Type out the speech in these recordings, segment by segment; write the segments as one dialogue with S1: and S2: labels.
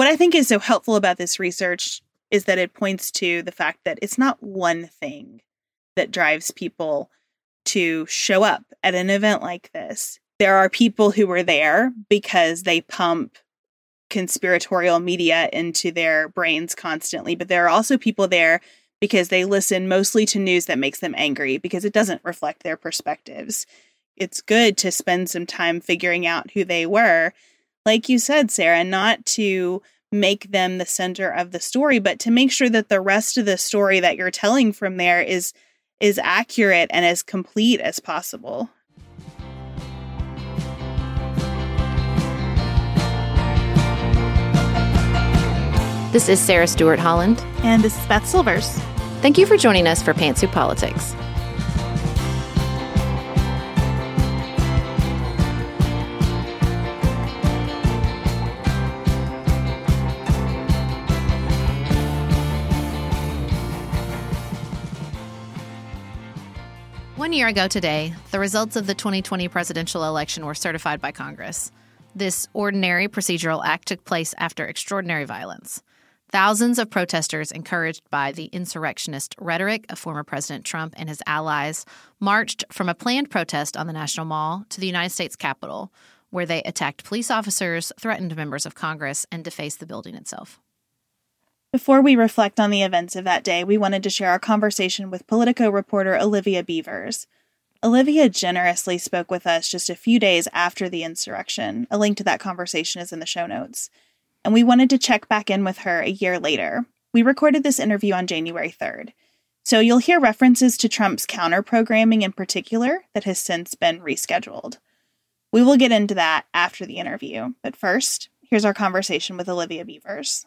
S1: What I think is so helpful about this research is that it points to the fact that it's not one thing that drives people to show up at an event like this. There are people who are there because they pump conspiratorial media into their brains constantly, but there are also people there because they listen mostly to news that makes them angry because it doesn't reflect their perspectives. It's good to spend some time figuring out who they were. Like you said, Sarah, not to make them the center of the story, but to make sure that the rest of the story that you're telling from there is is accurate and as complete as possible.
S2: This is Sarah Stewart Holland.
S1: And this is Beth Silvers.
S2: Thank you for joining us for Pantsuit Politics. One year ago today, the results of the 2020 presidential election were certified by Congress. This ordinary procedural act took place after extraordinary violence. Thousands of protesters, encouraged by the insurrectionist rhetoric of former President Trump and his allies, marched from a planned protest on the National Mall to the United States Capitol, where they attacked police officers, threatened members of Congress, and defaced the building itself.
S1: Before we reflect on the events of that day, we wanted to share our conversation with Politico reporter Olivia Beavers. Olivia generously spoke with us just a few days after the insurrection. A link to that conversation is in the show notes and we wanted to check back in with her a year later. We recorded this interview on January 3rd. So you'll hear references to Trump's counter programming in particular that has since been rescheduled. We will get into that after the interview, but first, here's our conversation with Olivia Beavers.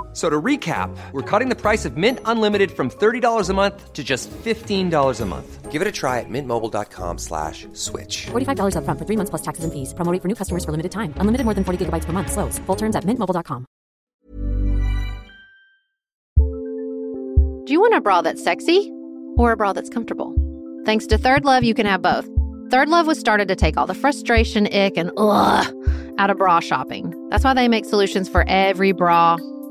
S3: So to recap, we're cutting the price of Mint Unlimited from $30 a month to just $15 a month.
S4: Give it a try at mintmobile.com slash switch.
S5: $45 up front for three months plus taxes and fees. Promo for new customers for limited time. Unlimited more than 40 gigabytes per month. Slows. Full terms at mintmobile.com.
S2: Do you want a bra that's sexy or a bra that's comfortable? Thanks to Third Love, you can have both. Third Love was started to take all the frustration, ick, and ugh out of bra shopping. That's why they make solutions for every bra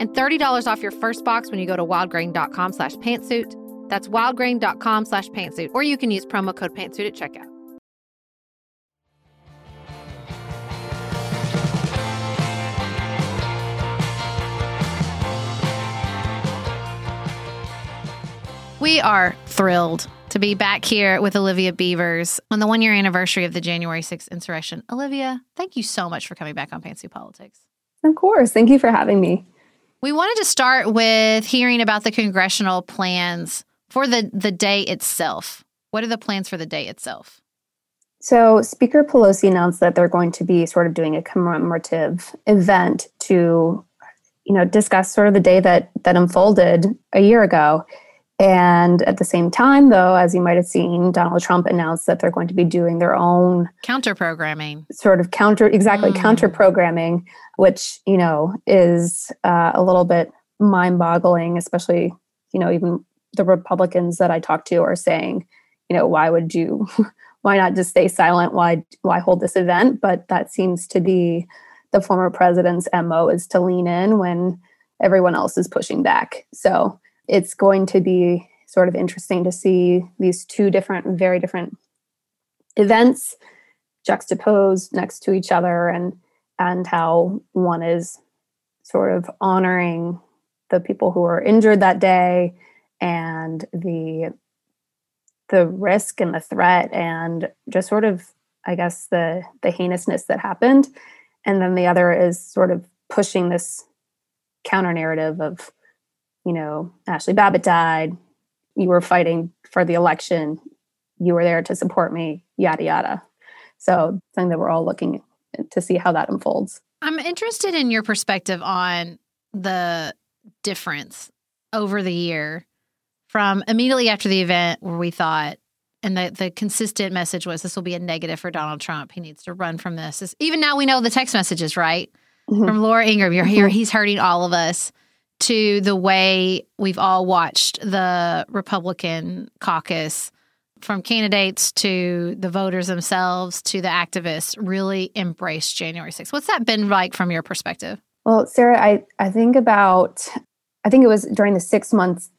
S2: and $30 off your first box when you go to wildgrain.com slash pantsuit. That's wildgrain.com slash pantsuit, or you can use promo code pantsuit at checkout. We are thrilled to be back here with Olivia Beavers on the one year anniversary of the January 6th insurrection. Olivia, thank you so much for coming back on Pantsuit Politics.
S6: Of course. Thank you for having me.
S2: We wanted to start with hearing about the congressional plans for the, the day itself. What are the plans for the day itself?
S6: So, Speaker Pelosi announced that they're going to be sort of doing a commemorative event to, you know, discuss sort of the day that that unfolded a year ago. And at the same time, though, as you might have seen, Donald Trump announced that they're going to be doing their own
S2: counter programming,
S6: sort of counter, exactly mm. counter programming, which you know is uh, a little bit mind boggling, especially you know even the Republicans that I talk to are saying, you know, why would you? why not just stay silent? Why why hold this event? But that seems to be the former president's mo is to lean in when everyone else is pushing back. So it's going to be sort of interesting to see these two different, very different events juxtaposed next to each other and and how one is sort of honoring the people who were injured that day and the the risk and the threat and just sort of i guess the the heinousness that happened. And then the other is sort of pushing this counter narrative of you know ashley babbitt died you were fighting for the election you were there to support me yada yada so something that we're all looking to see how that unfolds
S2: i'm interested in your perspective on the difference over the year from immediately after the event where we thought and the, the consistent message was this will be a negative for Donald Trump. He needs to run from this. this even now we know the text messages, right? Mm-hmm. From Laura Ingraham, you're here, mm-hmm. he's hurting all of us, to the way we've all watched the Republican caucus, from candidates to the voters themselves to the activists, really embrace January 6th. What's that been like from your perspective?
S6: Well, Sarah, I, I think about, I think it was during the six months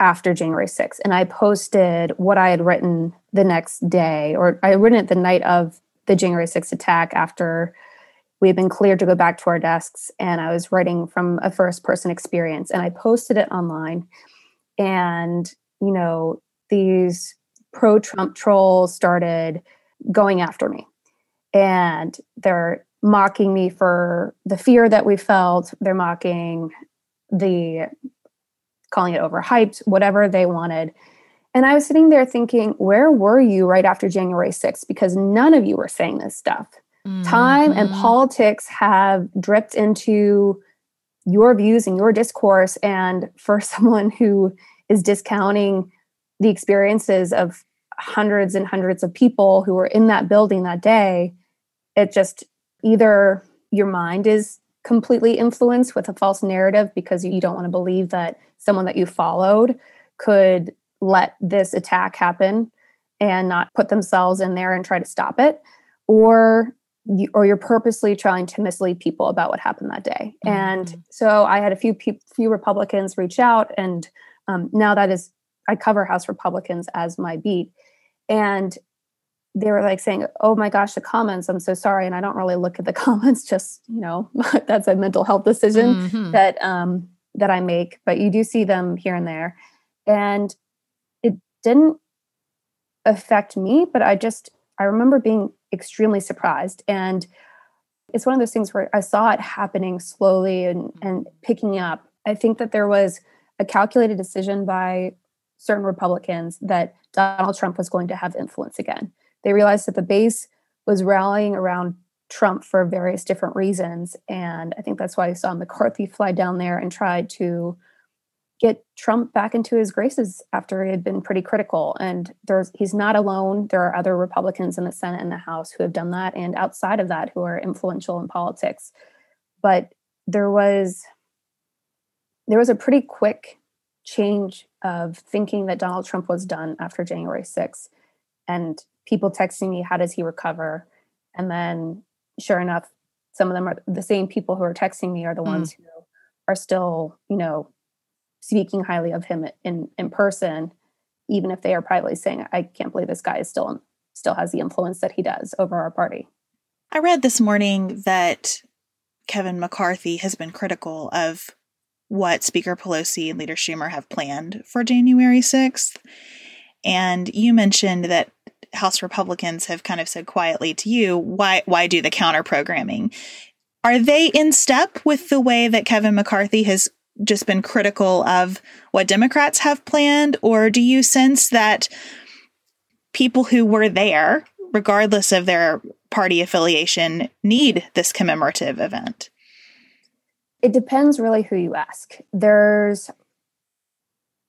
S6: after January 6th. And I posted what I had written the next day, or I had written it the night of the January 6th attack after we had been cleared to go back to our desks. And I was writing from a first person experience. And I posted it online. And, you know, these pro Trump trolls started going after me. And they're mocking me for the fear that we felt. They're mocking the calling it overhyped, whatever they wanted. And I was sitting there thinking, where were you right after January 6th? Because none of you were saying this stuff. Mm-hmm. Time and mm-hmm. politics have dripped into your views and your discourse. And for someone who is discounting the experiences of hundreds and hundreds of people who were in that building that day, it just either your mind is completely influenced with a false narrative because you don't want to believe that someone that you followed could let this attack happen and not put themselves in there and try to stop it or you, or you're purposely trying to mislead people about what happened that day mm-hmm. and so i had a few pe- few republicans reach out and um, now that is i cover house republicans as my beat and they were like saying, "Oh my gosh, the comments! I'm so sorry." And I don't really look at the comments. Just you know, that's a mental health decision mm-hmm. that um, that I make. But you do see them here and there, and it didn't affect me. But I just I remember being extremely surprised, and it's one of those things where I saw it happening slowly and mm-hmm. and picking up. I think that there was a calculated decision by certain Republicans that Donald Trump was going to have influence again they realized that the base was rallying around Trump for various different reasons. And I think that's why you saw McCarthy fly down there and try to get Trump back into his graces after he had been pretty critical. And there's he's not alone. There are other Republicans in the Senate and the House who have done that, and outside of that who are influential in politics. But there was there was a pretty quick change of thinking that Donald Trump was done after January 6th. And people texting me, how does he recover? And then sure enough, some of them are the same people who are texting me are the mm. ones who are still, you know, speaking highly of him in in person, even if they are privately saying, I can't believe this guy is still still has the influence that he does over our party.
S1: I read this morning that Kevin McCarthy has been critical of what Speaker Pelosi and Leader Schumer have planned for January 6th. And you mentioned that House Republicans have kind of said quietly to you, why why do the counter programming? Are they in step with the way that Kevin McCarthy has just been critical of what Democrats have planned? Or do you sense that people who were there, regardless of their party affiliation, need this commemorative event?
S6: It depends really who you ask. There's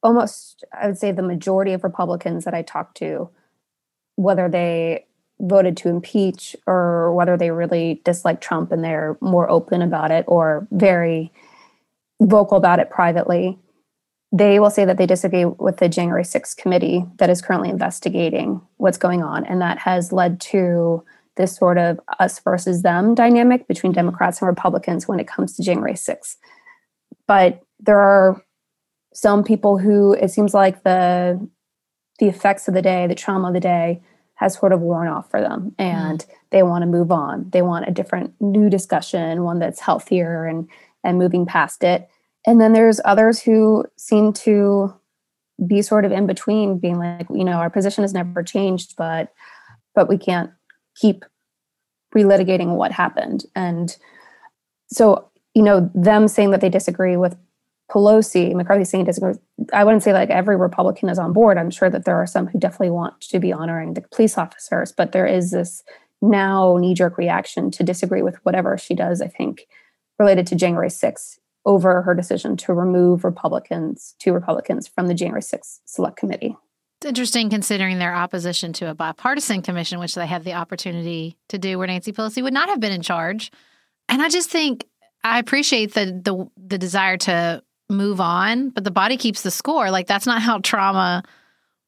S6: almost, I would say, the majority of Republicans that I talk to, whether they voted to impeach or whether they really dislike Trump and they're more open about it or very vocal about it privately, they will say that they disagree with the January 6th committee that is currently investigating what's going on. And that has led to this sort of us versus them dynamic between Democrats and Republicans when it comes to January 6th. But there are some people who it seems like the the effects of the day, the trauma of the day has sort of worn off for them and mm. they want to move on. They want a different new discussion, one that's healthier and and moving past it. And then there's others who seem to be sort of in between being like, you know, our position has never changed, but but we can't keep relitigating what happened. And so, you know, them saying that they disagree with Pelosi, McCarthy saying disagree. I wouldn't say like every Republican is on board. I'm sure that there are some who definitely want to be honoring the police officers, but there is this now knee jerk reaction to disagree with whatever she does, I think, related to January 6th over her decision to remove Republicans, two Republicans from the January 6th Select Committee.
S2: It's interesting considering their opposition to a bipartisan commission, which they had the opportunity to do where Nancy Pelosi would not have been in charge. And I just think I appreciate the the the desire to move on, but the body keeps the score. Like that's not how trauma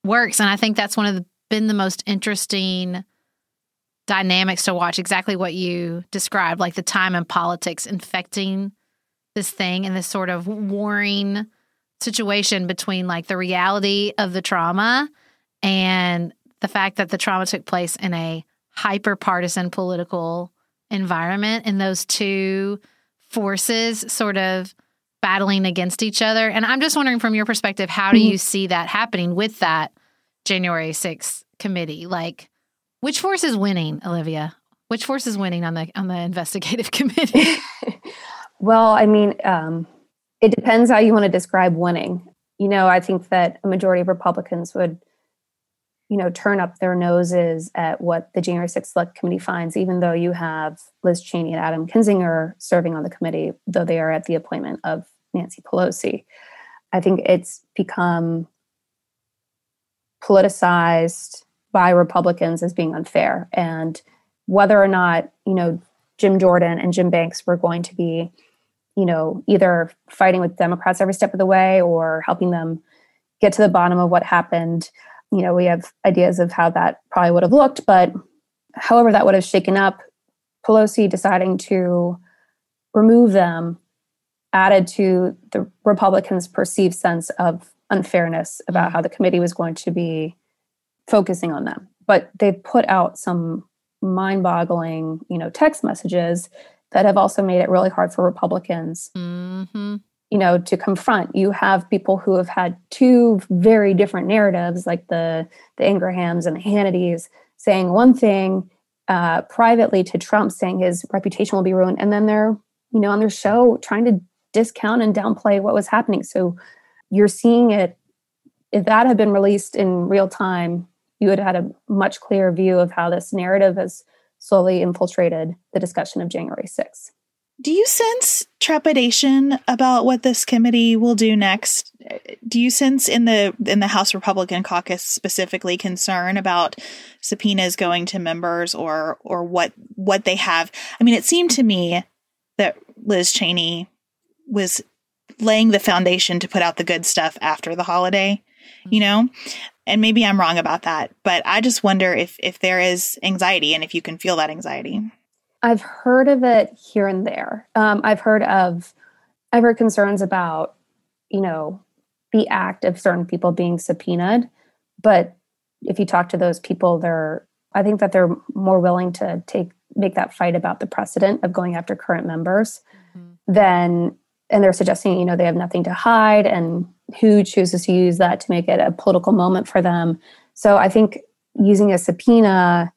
S2: works. And I think that's one of the been the most interesting dynamics to watch exactly what you described, like the time and politics infecting this thing and this sort of warring situation between like the reality of the trauma and the fact that the trauma took place in a hyper partisan political environment and those two forces sort of battling against each other. And I'm just wondering from your perspective, how do mm-hmm. you see that happening with that January 6th committee? Like which force is winning, Olivia? Which force is winning on the on the investigative committee?
S6: well, I mean, um, it depends how you want to describe winning. You know, I think that a majority of Republicans would, you know, turn up their noses at what the January 6th Select Committee finds, even though you have Liz Cheney and Adam Kinzinger serving on the committee, though they are at the appointment of Nancy Pelosi. I think it's become politicized by Republicans as being unfair. And whether or not, you know, Jim Jordan and Jim Banks were going to be, you know, either fighting with Democrats every step of the way or helping them get to the bottom of what happened. You know, we have ideas of how that probably would have looked, but however that would have shaken up, Pelosi deciding to remove them added to the Republicans' perceived sense of unfairness about how the committee was going to be focusing on them. But they've put out some mind-boggling, you know, text messages that have also made it really hard for Republicans, mm-hmm. you know, to confront. You have people who have had two very different narratives, like the the Ingrahams and the Hannitys, saying one thing uh, privately to Trump, saying his reputation will be ruined, and then they're, you know, on their show trying to discount and downplay what was happening. So you're seeing it. If that had been released in real time, you would have had a much clearer view of how this narrative has slowly infiltrated the discussion of January 6th.
S1: Do you sense trepidation about what this committee will do next? Do you sense in the in the House Republican caucus specifically concern about subpoenas going to members or or what what they have? I mean, it seemed to me that Liz Cheney was laying the foundation to put out the good stuff after the holiday, you mm-hmm. know? And maybe I'm wrong about that, but I just wonder if if there is anxiety and if you can feel that anxiety.
S6: I've heard of it here and there. Um, I've heard of I've heard concerns about you know the act of certain people being subpoenaed, but if you talk to those people, they're I think that they're more willing to take make that fight about the precedent of going after current members mm-hmm. than and they're suggesting you know they have nothing to hide and who chooses to use that to make it a political moment for them. So I think using a subpoena,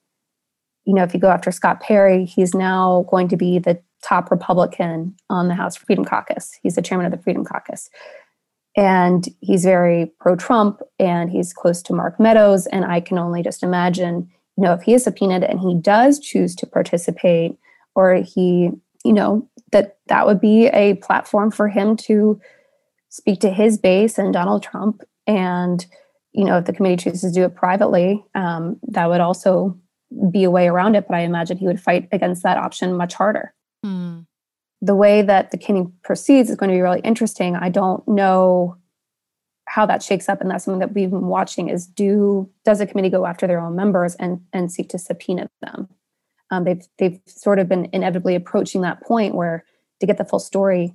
S6: you know, if you go after Scott Perry, he's now going to be the top Republican on the House Freedom Caucus. He's the chairman of the Freedom Caucus. And he's very pro Trump and he's close to Mark Meadows. And I can only just imagine, you know, if he is subpoenaed and he does choose to participate or he, you know, that that would be a platform for him to speak to his base and Donald Trump. And, you know, if the committee chooses to do it privately, um, that would also be a way around it. But I imagine he would fight against that option much harder. Mm. The way that the Kinney proceeds is going to be really interesting. I don't know how that shakes up, and that's something that we've been watching. Is do does the committee go after their own members and and seek to subpoena them? Um, they've they've sort of been inevitably approaching that point where to get the full story,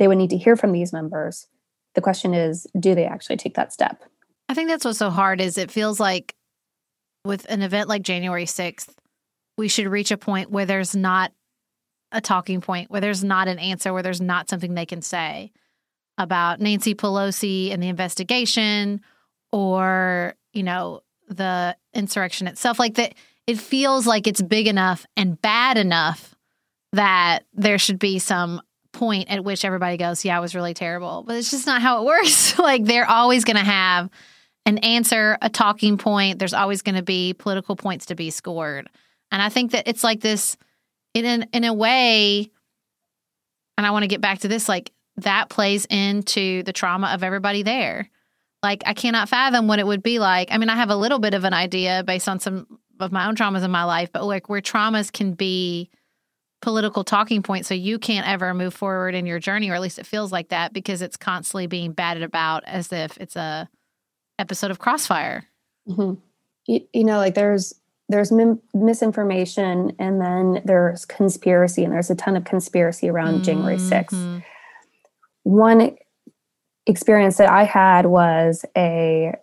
S6: they would need to hear from these members. The question is, do they actually take that step?
S2: I think that's what's so hard is it feels like with an event like January 6th, we should reach a point where there's not a talking point, where there's not an answer, where there's not something they can say about Nancy Pelosi and the investigation or, you know, the insurrection itself. Like that, it feels like it's big enough and bad enough that there should be some point at which everybody goes, Yeah, it was really terrible. But it's just not how it works. like they're always going to have an answer, a talking point. There's always going to be political points to be scored. And I think that it's like this in in a way and I want to get back to this like that plays into the trauma of everybody there. Like I cannot fathom what it would be like. I mean, I have a little bit of an idea based on some of my own traumas in my life, but like where traumas can be political talking points so you can't ever move forward in your journey or at least it feels like that because it's constantly being batted about as if it's a episode of crossfire
S6: mm-hmm. you, you, know like there's there's m- misinformation and then there's conspiracy and there's a ton of conspiracy around mm-hmm. january 6th one experience that i had was a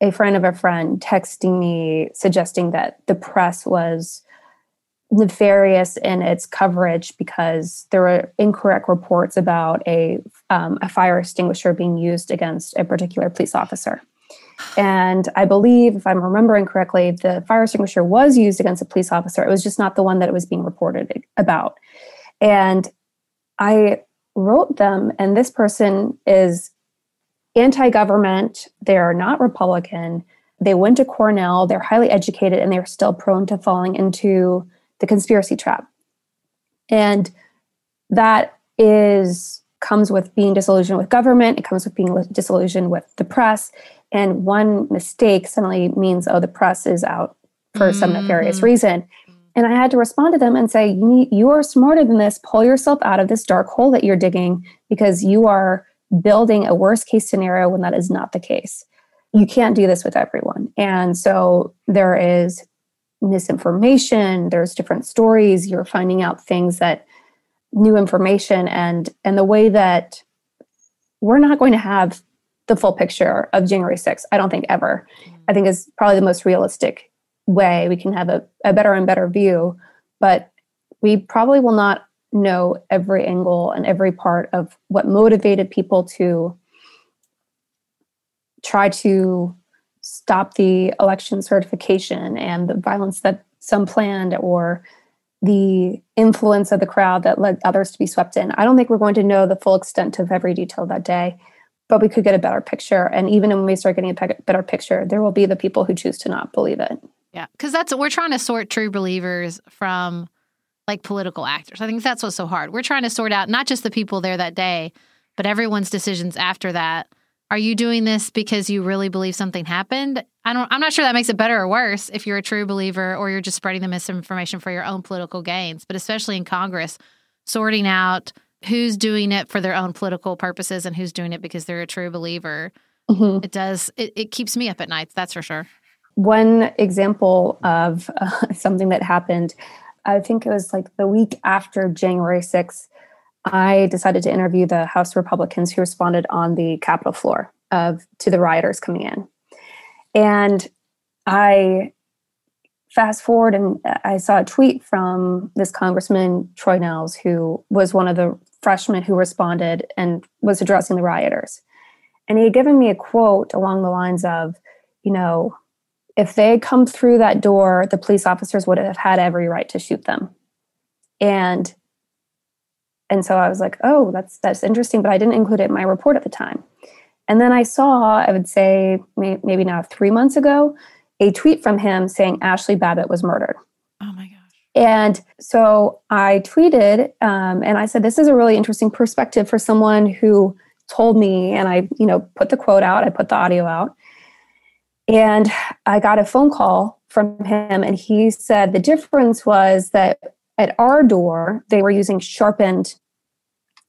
S6: a friend of a friend texting me suggesting that the press was nefarious in its coverage because there were incorrect reports about a, um, a fire extinguisher being used against a particular police officer. And I believe, if I'm remembering correctly, the fire extinguisher was used against a police officer. It was just not the one that it was being reported about. And I wrote them, and this person is anti government. They're not Republican. They went to Cornell. They're highly educated, and they're still prone to falling into the conspiracy trap. And that is comes with being disillusioned with government, it comes with being disillusioned with the press. And one mistake suddenly means, oh, the press is out for mm-hmm. some nefarious reason. And I had to respond to them and say, you, need, you are smarter than this. Pull yourself out of this dark hole that you're digging because you are building a worst case scenario when that is not the case. You can't do this with everyone. And so there is misinformation there's different stories you're finding out things that new information and and the way that we're not going to have the full picture of January 6th, I don't think ever. Mm-hmm. I think is probably the most realistic way we can have a, a better and better view. But we probably will not know every angle and every part of what motivated people to try to stop the election certification and the violence that some planned or the influence of the crowd that led others to be swept in. I don't think we're going to know the full extent of every detail that day, but we could get a better picture. And even when we start getting a better picture, there will be the people who choose to not believe it.
S2: Yeah, because that's we're trying to sort true believers from like political actors. I think that's what's so hard. We're trying to sort out not just the people there that day, but everyone's decisions after that are you doing this because you really believe something happened? I don't I'm not sure that makes it better or worse if you're a true believer or you're just spreading the misinformation for your own political gains, but especially in Congress, sorting out who's doing it for their own political purposes and who's doing it because they're a true believer. Mm-hmm. It does it, it keeps me up at night, that's for sure.
S6: One example of uh, something that happened, I think it was like the week after January 6th I decided to interview the House Republicans who responded on the Capitol floor of to the rioters coming in. And I fast forward and I saw a tweet from this Congressman Troy Nehls, who was one of the freshmen who responded and was addressing the rioters. And he had given me a quote along the lines of, you know, if they had come through that door, the police officers would have had every right to shoot them. And and so I was like, oh, that's that's interesting, but I didn't include it in my report at the time. And then I saw, I would say maybe now three months ago, a tweet from him saying Ashley Babbitt was murdered.
S2: Oh my gosh.
S6: And so I tweeted um, and I said, this is a really interesting perspective for someone who told me, and I, you know, put the quote out, I put the audio out. And I got a phone call from him, and he said the difference was that at our door, they were using sharpened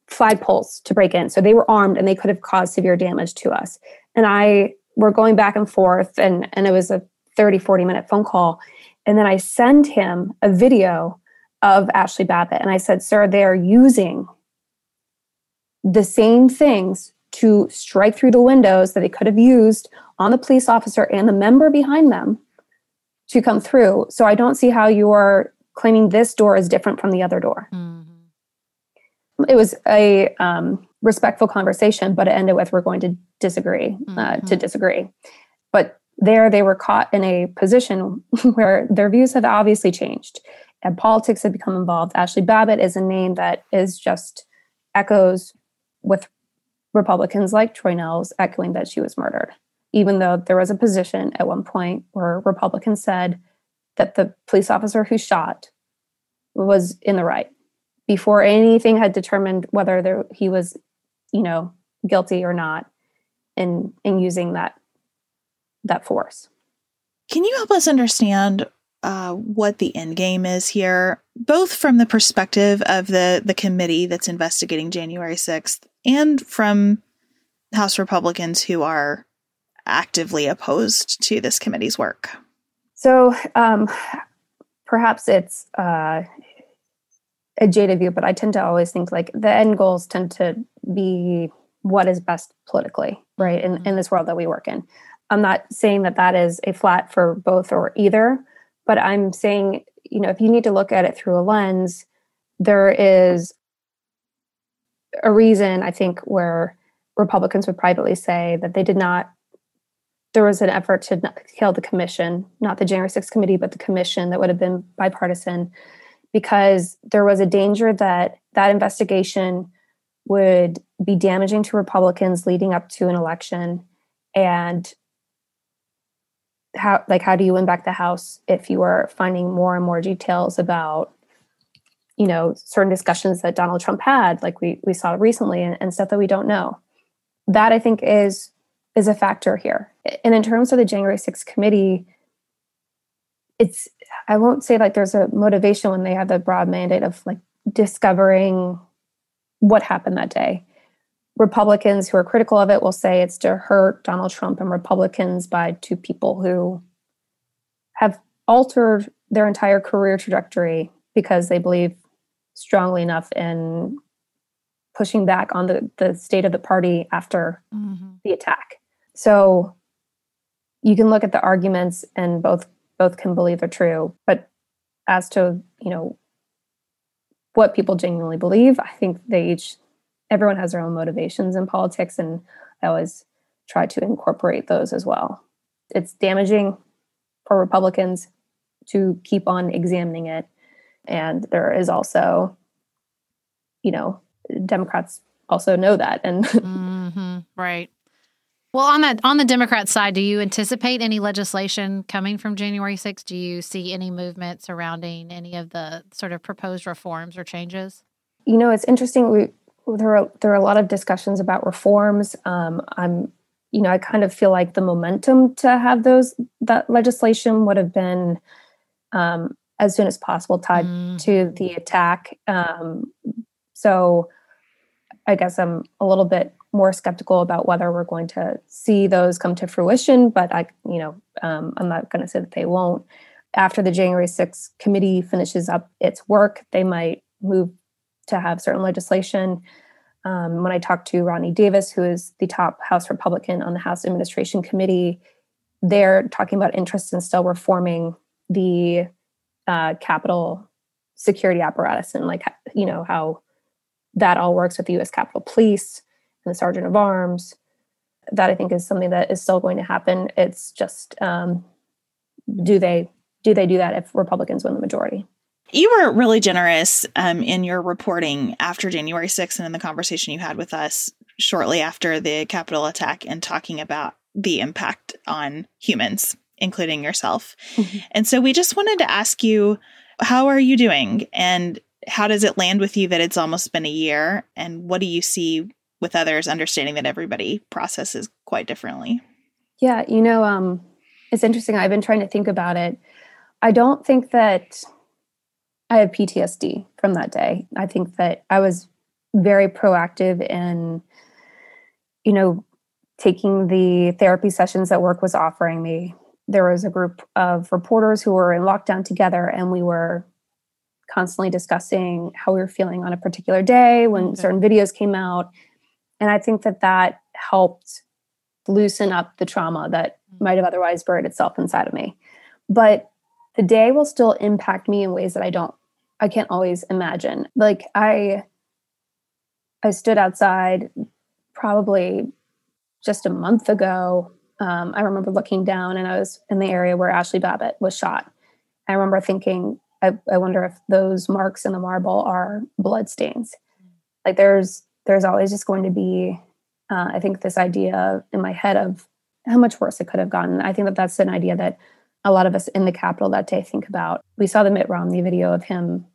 S6: flagpoles to break in. So they were armed and they could have caused severe damage to us. And I were going back and forth, and, and it was a 30, 40 minute phone call. And then I send him a video of Ashley Babbitt. And I said, Sir, they are using the same things to strike through the windows that they could have used on the police officer and the member behind them to come through. So I don't see how you are claiming this door is different from the other door. Mm-hmm. It was a um, respectful conversation, but it ended with we're going to disagree mm-hmm. uh, to mm-hmm. disagree. But there, they were caught in a position where their views have obviously changed, and politics had become involved. Ashley Babbitt is a name that is just echoes with Republicans like Troy Nehls echoing that she was murdered even though there was a position at one point where Republicans said that the police officer who shot was in the right before anything had determined whether there, he was, you know, guilty or not in in using that that force.
S1: Can you help us understand uh, what the end game is here, both from the perspective of the the committee that's investigating January sixth, and from House Republicans who are actively opposed to this committee's work?
S6: So um, perhaps it's uh, a jaded view, but I tend to always think like the end goals tend to be what is best politically, right? In, in this world that we work in. I'm not saying that that is a flat for both or either, but I'm saying, you know, if you need to look at it through a lens, there is a reason I think where Republicans would privately say that they did not there was an effort to kill the commission, not the January 6th committee, but the commission that would have been bipartisan, because there was a danger that that investigation would be damaging to Republicans leading up to an election. And how, like, how do you win back the House if you are finding more and more details about, you know, certain discussions that Donald Trump had, like we we saw recently, and, and stuff that we don't know? That I think is is a factor here. And in terms of the January 6th committee, it's I won't say like there's a motivation when they have the broad mandate of like discovering what happened that day. Republicans who are critical of it will say it's to hurt Donald Trump and Republicans by two people who have altered their entire career trajectory because they believe strongly enough in pushing back on the, the state of the party after mm-hmm. the attack. So you can look at the arguments and both both can believe are true. But as to, you know, what people genuinely believe, I think they each everyone has their own motivations in politics and I always try to incorporate those as well. It's damaging for Republicans to keep on examining it. And there is also, you know, Democrats also know that. And
S2: mm-hmm, right. Well, on that on the Democrat side, do you anticipate any legislation coming from January 6th? Do you see any movement surrounding any of the sort of proposed reforms or changes?
S6: You know, it's interesting. We there are there are a lot of discussions about reforms. Um, I'm, you know, I kind of feel like the momentum to have those that legislation would have been um, as soon as possible tied mm. to the attack. Um, so, I guess I'm a little bit more skeptical about whether we're going to see those come to fruition. But I, you know, um, I'm not going to say that they won't. After the January 6th committee finishes up its work, they might move to have certain legislation. Um, when I talked to Rodney Davis, who is the top House Republican on the House Administration Committee, they're talking about interest in still reforming the uh, Capitol security apparatus and like you know how that all works with the U.S. Capitol Police the sergeant of arms. that I think is something that is still going to happen. It's just um, do they do they do that if Republicans win the majority?
S1: You were really generous um, in your reporting after January 6th and in the conversation you had with us shortly after the Capitol attack and talking about the impact on humans, including yourself. Mm-hmm. And so we just wanted to ask you how are you doing? And how does it land with you that it's almost been a year? And what do you see with others, understanding that everybody processes quite differently?
S6: Yeah, you know, um, it's interesting. I've been trying to think about it. I don't think that I have PTSD from that day. I think that I was very proactive in, you know, taking the therapy sessions that work was offering me. There was a group of reporters who were in lockdown together, and we were constantly discussing how we were feeling on a particular day when okay. certain videos came out. And I think that that helped loosen up the trauma that mm. might have otherwise buried itself inside of me. But the day will still impact me in ways that I don't I can't always imagine. Like I I stood outside probably just a month ago. Um, I remember looking down and I was in the area where ashley Babbitt was shot. I remember thinking, I, I wonder if those marks in the marble are blood stains. Like there's there's always just going to be, uh, I think this idea in my head of how much worse it could have gotten. I think that that's an idea that a lot of us in the Capitol that day think about. We saw the Mitt Romney video of him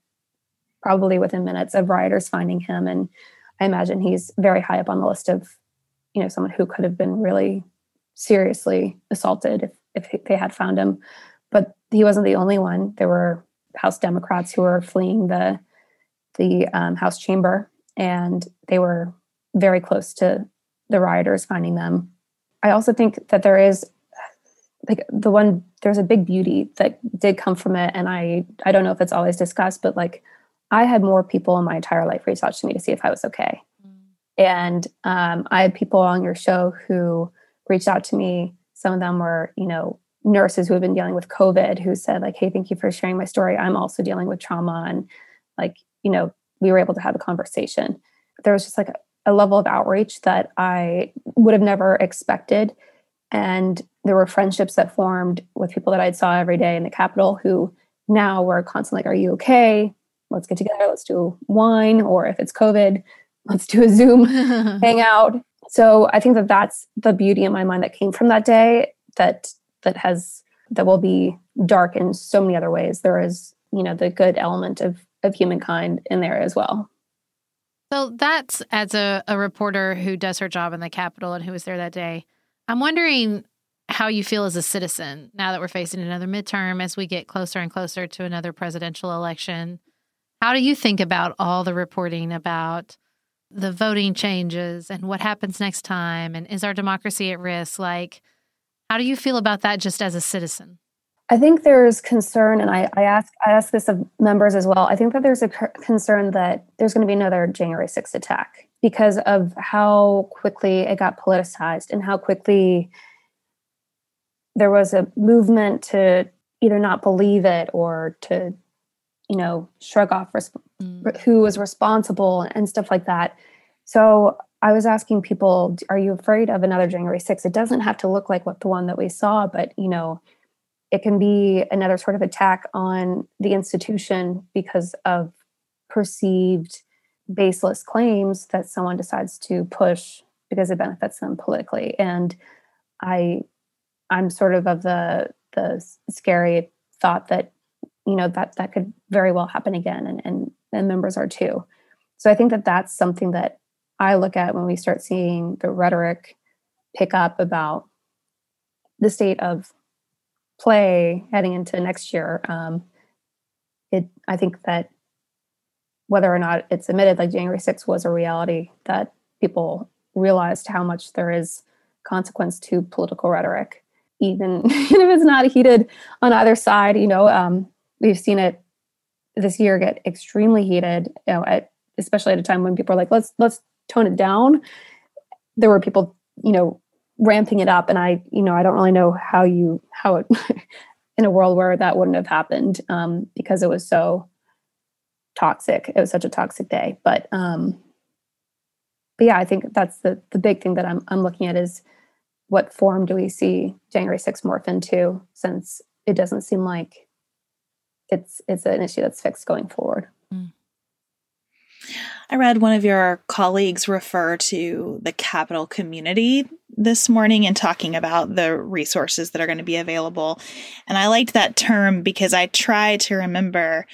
S6: probably within minutes of rioters finding him. And I imagine he's very high up on the list of, you know, someone who could have been really seriously assaulted if, if they had found him. But he wasn't the only one. There were House Democrats who were fleeing the the um, House chamber, and they were very close to the rioters finding them. I also think that there is like the one there's a big beauty that did come from it and i i don't know if it's always discussed but like i had more people in my entire life reach out to me to see if i was okay mm. and um, i had people on your show who reached out to me some of them were you know nurses who have been dealing with covid who said like hey thank you for sharing my story i'm also dealing with trauma and like you know we were able to have a conversation there was just like a, a level of outreach that i would have never expected and there were friendships that formed with people that I saw every day in the Capitol who now were constantly like, Are you okay? Let's get together. Let's do wine. Or if it's COVID, let's do a Zoom hangout. So I think that that's the beauty in my mind that came from that day that that has that will be dark in so many other ways. There is, you know, the good element of of humankind in there as well.
S2: So that's as a, a reporter who does her job in the Capitol and who was there that day. I'm wondering how you feel as a citizen now that we're facing another midterm as we get closer and closer to another presidential election. How do you think about all the reporting about the voting changes and what happens next time? And is our democracy at risk? Like, how do you feel about that just as a citizen?
S6: I think there's concern, and I, I ask I ask this of members as well. I think that there's a concern that there's going to be another January 6th attack because of how quickly it got politicized and how quickly there was a movement to either not believe it or to you know shrug off resp- mm. who was responsible and stuff like that so i was asking people are you afraid of another january 6th it doesn't have to look like what the one that we saw but you know it can be another sort of attack on the institution because of perceived baseless claims that someone decides to push because it benefits them politically and i I'm sort of of the the scary thought that you know that that could very well happen again, and and, and members are too. So I think that that's something that I look at when we start seeing the rhetoric pick up about the state of play heading into next year. Um, it I think that whether or not it's admitted like January 6th was a reality that people realized how much there is consequence to political rhetoric even, if it's not heated on either side. You know, um, we've seen it this year get extremely heated. You know, at, especially at a time when people are like, let's let's tone it down. There were people, you know, ramping it up, and I, you know, I don't really know how you how it in a world where that wouldn't have happened um, because it was so toxic. It was such a toxic day, but um, but yeah, I think that's the the big thing that I'm I'm looking at is what form do we see January 6th morph into since it doesn't seem like it's it's an issue that's fixed going forward.
S1: I read one of your colleagues refer to the Capitol community this morning and talking about the resources that are going to be available. And I liked that term because I try to remember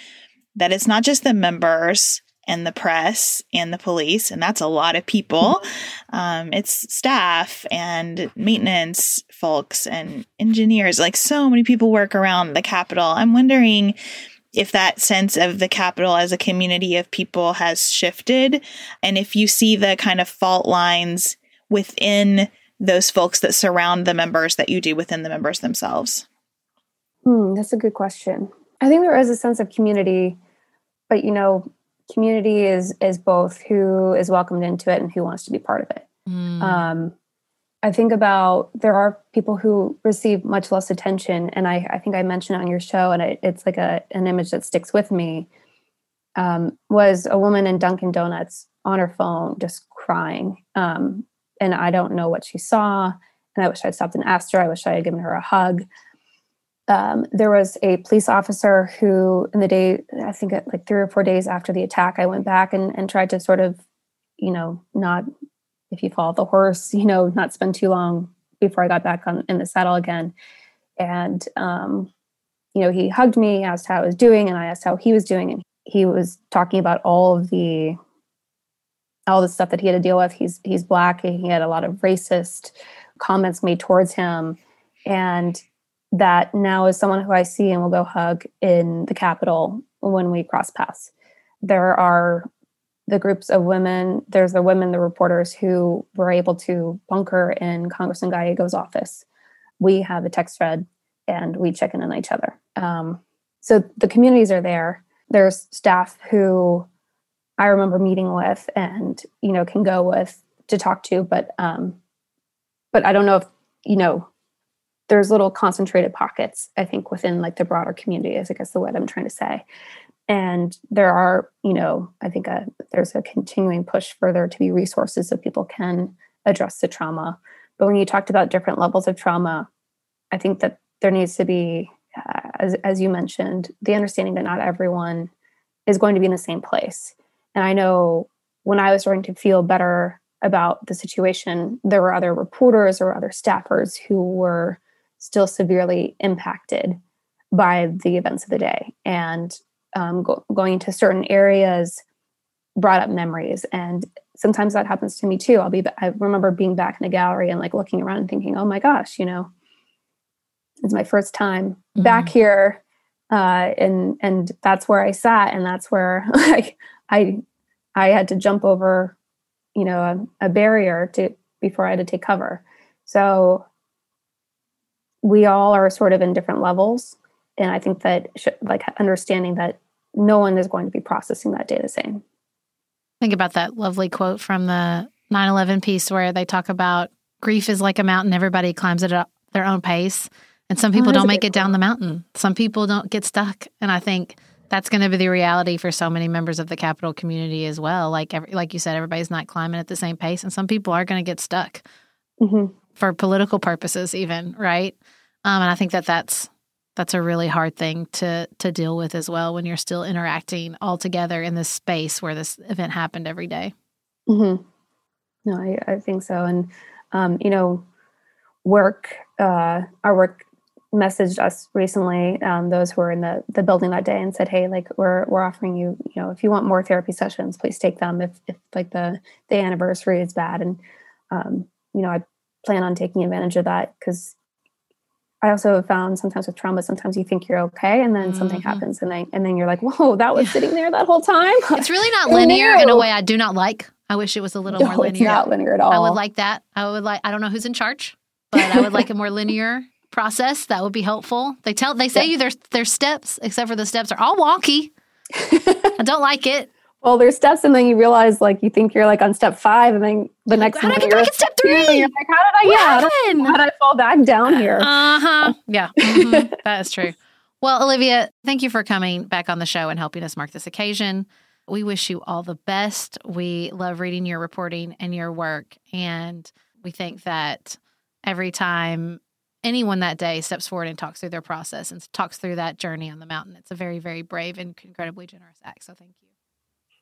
S1: that it's not just the members and the press and the police, and that's a lot of people. Um, it's staff and maintenance folks and engineers. Like so many people work around the Capitol. I'm wondering if that sense of the Capitol as a community of people has shifted, and if you see the kind of fault lines within those folks that surround the members that you do within the members themselves.
S6: Hmm, that's a good question. I think there is a sense of community, but you know, community is is both who is welcomed into it and who wants to be part of it. Mm. Um, I think about there are people who receive much less attention, and I, I think I mentioned on your show, and it, it's like a an image that sticks with me. Um, was a woman in Dunkin' Donuts on her phone just crying, um, and I don't know what she saw, and I wish I'd stopped and asked her. I wish I had given her a hug um, there was a police officer who, in the day, I think like three or four days after the attack, I went back and, and tried to sort of, you know, not, if you follow the horse, you know, not spend too long before I got back on in the saddle again. And, um, you know, he hugged me, asked how I was doing, and I asked how he was doing. And he was talking about all of the, all the stuff that he had to deal with. He's, he's black. and He had a lot of racist comments made towards him. And that now is someone who I see and will go hug in the Capitol when we cross paths. There are the groups of women, there's the women, the reporters who were able to bunker in Congressman Gallego's office. We have a text thread and we check in on each other. Um, so the communities are there. There's staff who I remember meeting with and, you know, can go with to talk to, but, um, but I don't know if, you know, there's little concentrated pockets i think within like the broader community is i guess the word i'm trying to say and there are you know i think a, there's a continuing push further to be resources so people can address the trauma but when you talked about different levels of trauma i think that there needs to be uh, as, as you mentioned the understanding that not everyone is going to be in the same place and i know when i was starting to feel better about the situation there were other reporters or other staffers who were still severely impacted by the events of the day. And um, go, going to certain areas brought up memories. And sometimes that happens to me too. I'll be, I remember being back in the gallery and like looking around and thinking, oh my gosh, you know, it's my first time mm-hmm. back here. Uh, and, and that's where I sat. And that's where I, I, I had to jump over, you know, a, a barrier to, before I had to take cover. So we all are sort of in different levels and i think that like understanding that no one is going to be processing that day the same.
S2: Think about that lovely quote from the 9-11 piece where they talk about grief is like a mountain. Everybody climbs it at their own pace. And some people oh, don't make it down the mountain. Some people don't get stuck. And i think that's going to be the reality for so many members of the Capitol community as well. Like every, like you said everybody's not climbing at the same pace. And some people are going to get stuck mm-hmm. for political purposes, even right. Um, and I think that that's that's a really hard thing to to deal with as well when you're still interacting all together in this space where this event happened every day.
S6: Mm-hmm. No, I, I think so. And um, you know, work uh, our work messaged us recently um, those who were in the the building that day and said hey like we're we're offering you you know if you want more therapy sessions please take them if if like the the anniversary is bad and um, you know i plan on taking advantage of that because I also have found sometimes with trauma, sometimes you think you're okay, and then mm-hmm. something happens, and then and then you're like, "Whoa, that was yeah. sitting there that whole time."
S2: It's really not linear in a way I do not like. I wish it was a little no, more linear. It's
S6: not linear at all.
S2: I would like that. I would like. I don't know who's in charge, but I would like a more linear process. That would be helpful. They tell they say yeah. you there's there's steps, except for the steps are all wonky. I don't like it
S6: well, there's steps, and then you realize like you think you're like on step five, and then the next
S2: how did I get back at step three?
S6: You're like, how did I? Yeah, how did I fall back down here?
S2: Uh huh. Yeah, mm-hmm. that is true. Well, Olivia, thank you for coming back on the show and helping us mark this occasion. We wish you all the best. We love reading your reporting and your work, and we think that every time anyone that day steps forward and talks through their process and talks through that journey on the mountain. It's a very, very brave and incredibly generous act. So thank you.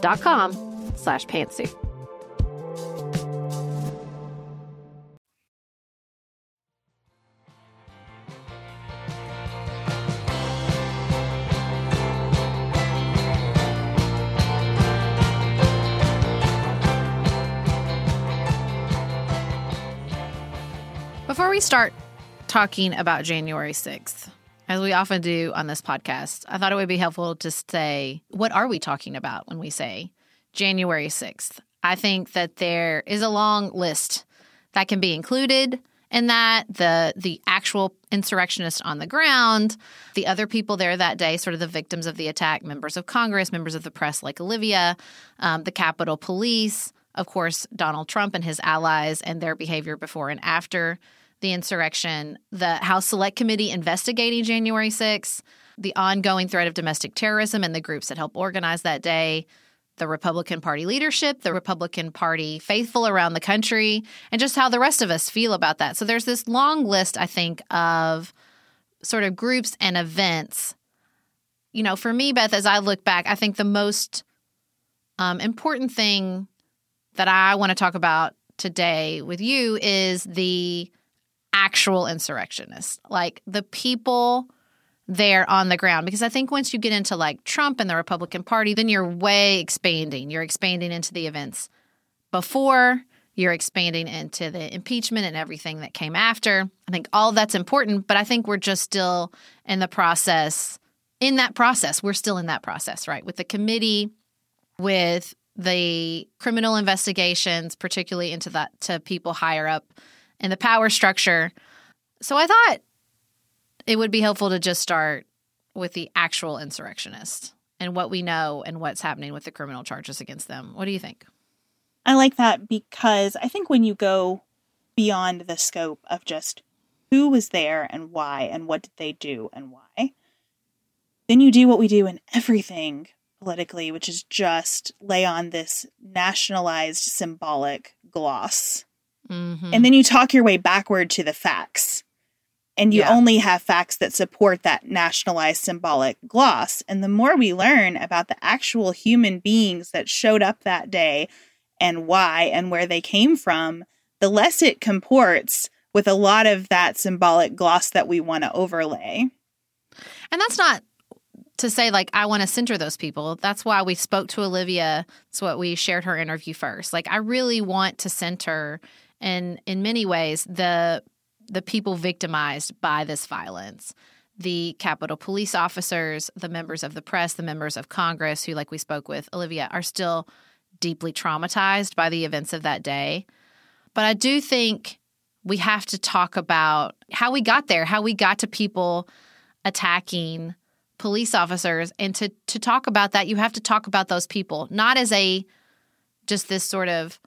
S2: dot com slash pantsuit. Before we start talking about January 6th, as we often do on this podcast, I thought it would be helpful to say, what are we talking about when we say January 6th? I think that there is a long list that can be included in that the the actual insurrectionists on the ground, the other people there that day, sort of the victims of the attack, members of Congress, members of the press like Olivia, um, the Capitol Police, of course, Donald Trump and his allies and their behavior before and after the insurrection, the House Select Committee investigating January 6th, the ongoing threat of domestic terrorism and the groups that helped organize that day, the Republican Party leadership, the Republican Party faithful around the country, and just how the rest of us feel about that. So there's this long list, I think, of sort of groups and events. You know, for me, Beth, as I look back, I think the most um, important thing that I want to talk about today with you is the actual insurrectionists, like the people there on the ground. Because I think once you get into like Trump and the Republican Party, then you're way expanding. You're expanding into the events before, you're expanding into the impeachment and everything that came after. I think all that's important, but I think we're just still in the process. In that process, we're still in that process, right? With the committee, with the criminal investigations, particularly into that to people higher up in the power structure. So I thought it would be helpful to just start with the actual insurrectionists and what we know and what's happening with the criminal charges against them. What do you think?
S1: I like that because I think when you go beyond the scope of just who was there and why and what did they do and why, then you do what we do in everything politically, which is just lay on this nationalized symbolic gloss. Mm-hmm. And then you talk your way backward to the facts. And you yeah. only have facts that support that nationalized symbolic gloss. And the more we learn about the actual human beings that showed up that day and why and where they came from, the less it comports with a lot of that symbolic gloss that we want to overlay.
S2: And that's not to say like I want to center those people. That's why we spoke to Olivia. That's what we shared her interview first. Like I really want to center and in many ways the the people victimized by this violence. The Capitol police officers, the members of the press, the members of Congress who like we spoke with Olivia are still deeply traumatized by the events of that day. But I do think we have to talk about how we got there, how we got to people attacking police officers and to to talk about that you have to talk about those people not as a just this sort of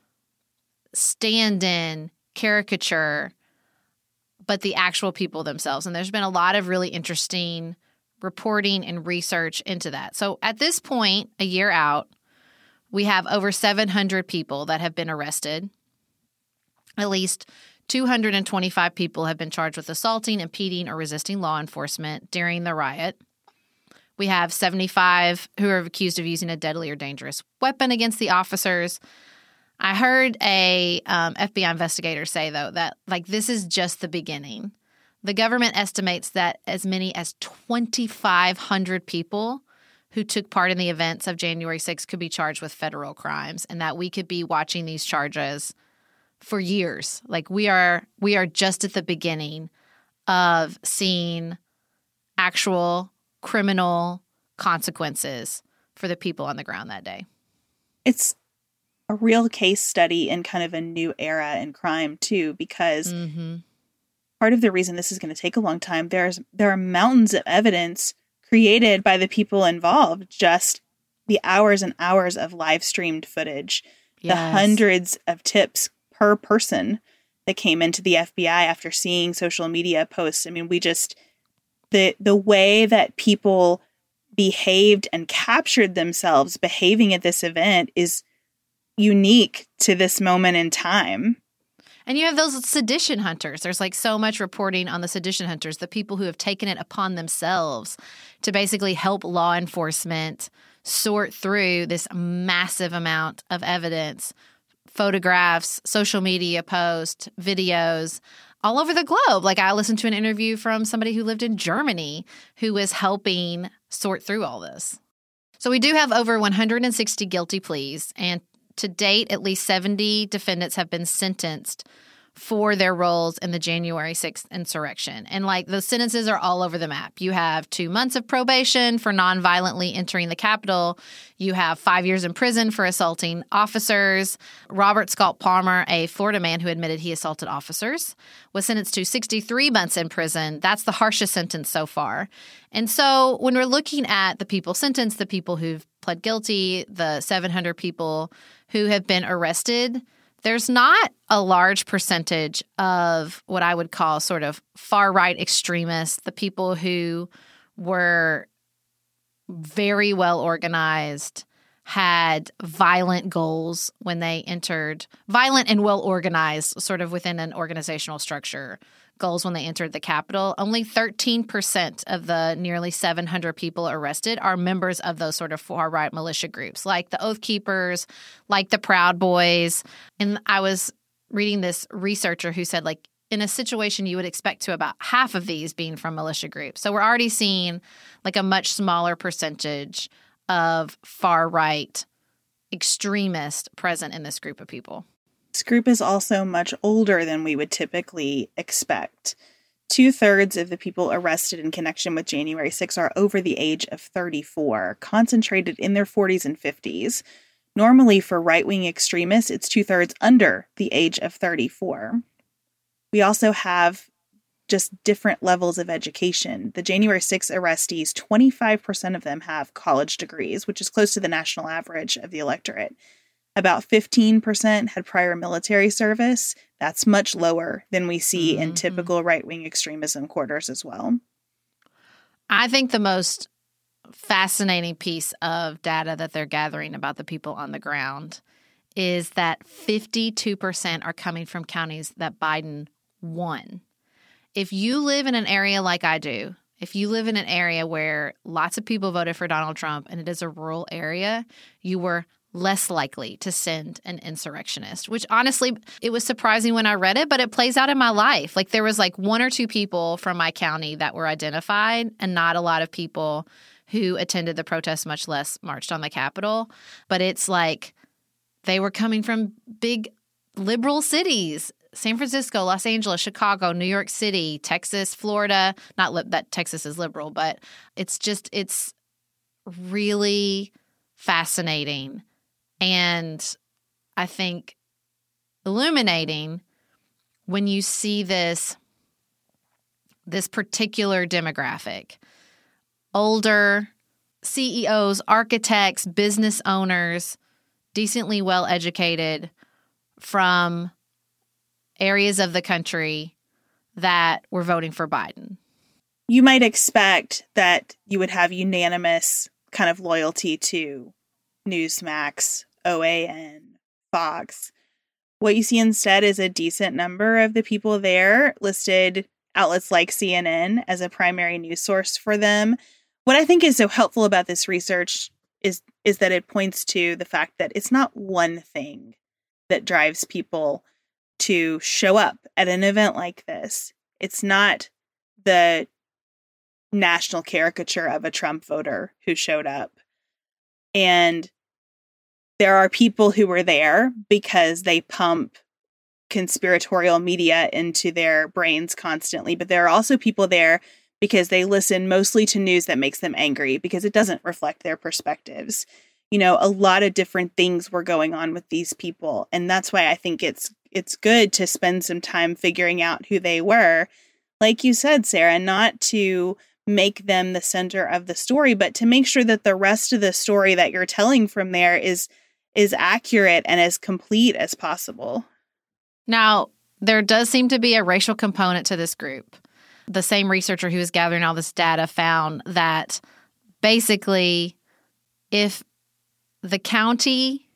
S2: stand-in caricature but the actual people themselves and there's been a lot of really interesting reporting and research into that so at this point a year out we have over 700 people that have been arrested at least 225 people have been charged with assaulting, impeding, or resisting law enforcement during the riot. We have 75 who are accused of using a deadly or dangerous weapon against the officers. I heard a um, FBI investigator say though that like this is just the beginning. The government estimates that as many as 2,500 people who took part in the events of January 6 could be charged with federal crimes, and that we could be watching these charges for years. Like we are, we are just at the beginning of seeing actual criminal consequences for the people on the ground that day.
S1: It's a real case study in kind of a new era in crime too because mm-hmm. part of the reason this is going to take a long time there's there are mountains of evidence created by the people involved just the hours and hours of live streamed footage yes. the hundreds of tips per person that came into the FBI after seeing social media posts i mean we just the the way that people behaved and captured themselves behaving at this event is unique to this moment in time.
S2: And you have those sedition hunters. There's like so much reporting on the sedition hunters, the people who have taken it upon themselves to basically help law enforcement sort through this massive amount of evidence photographs, social media posts, videos all over the globe. Like I listened to an interview from somebody who lived in Germany who was helping sort through all this. So we do have over 160 guilty pleas, and to date, at least 70 defendants have been sentenced for their roles in the January 6th insurrection. And like those sentences are all over the map. You have two months of probation for nonviolently entering the Capitol. You have five years in prison for assaulting officers. Robert Scott Palmer, a Florida man who admitted he assaulted officers, was sentenced to 63 months in prison. That's the harshest sentence so far. And so when we're looking at the people sentenced, the people who've pled guilty, the 700 people who have been arrested, there's not a large percentage of what I would call sort of far right extremists, the people who were very well organized, had violent goals when they entered, violent and well organized, sort of within an organizational structure goals when they entered the Capitol. Only 13% of the nearly 700 people arrested are members of those sort of far right militia groups, like the Oath Keepers, like the Proud Boys. And I was reading this researcher who said, like, in a situation you would expect to about half of these being from militia groups. So we're already seeing like a much smaller percentage of far right extremist present in this group of people.
S1: This group is also much older than we would typically expect. Two thirds of the people arrested in connection with January 6 are over the age of 34, concentrated in their 40s and 50s. Normally, for right wing extremists, it's two thirds under the age of 34. We also have just different levels of education. The January 6 arrestees, 25% of them have college degrees, which is close to the national average of the electorate. About 15% had prior military service. That's much lower than we see mm-hmm. in typical right wing extremism quarters as well.
S2: I think the most fascinating piece of data that they're gathering about the people on the ground is that 52% are coming from counties that Biden won. If you live in an area like I do, if you live in an area where lots of people voted for Donald Trump and it is a rural area, you were less likely to send an insurrectionist, which honestly, it was surprising when I read it, but it plays out in my life. Like there was like one or two people from my county that were identified and not a lot of people who attended the protest, much less marched on the Capitol. But it's like they were coming from big liberal cities San Francisco, Los Angeles, Chicago, New York City, Texas, Florida. Not li- that Texas is liberal, but it's just, it's really fascinating. And I think illuminating when you see this this particular demographic older CEOs, architects, business owners, decently well educated from areas of the country that were voting for Biden.
S1: You might expect that you would have unanimous kind of loyalty to Newsmax, OAN, Fox. What you see instead is a decent number of the people there listed outlets like CNN as a primary news source for them. What I think is so helpful about this research is is that it points to the fact that it's not one thing that drives people to show up at an event like this. It's not the national caricature of a Trump voter who showed up. And there are people who were there because they pump conspiratorial media into their brains constantly, but there are also people there because they listen mostly to news that makes them angry because it doesn't reflect their perspectives. You know, a lot of different things were going on with these people, and that's why I think it's it's good to spend some time figuring out who they were. Like you said, Sarah, not to make them the center of the story, but to make sure that the rest of the story that you're telling from there is is accurate and as complete as possible.
S2: Now, there does seem to be a racial component to this group. The same researcher who was gathering all this data found that basically if the county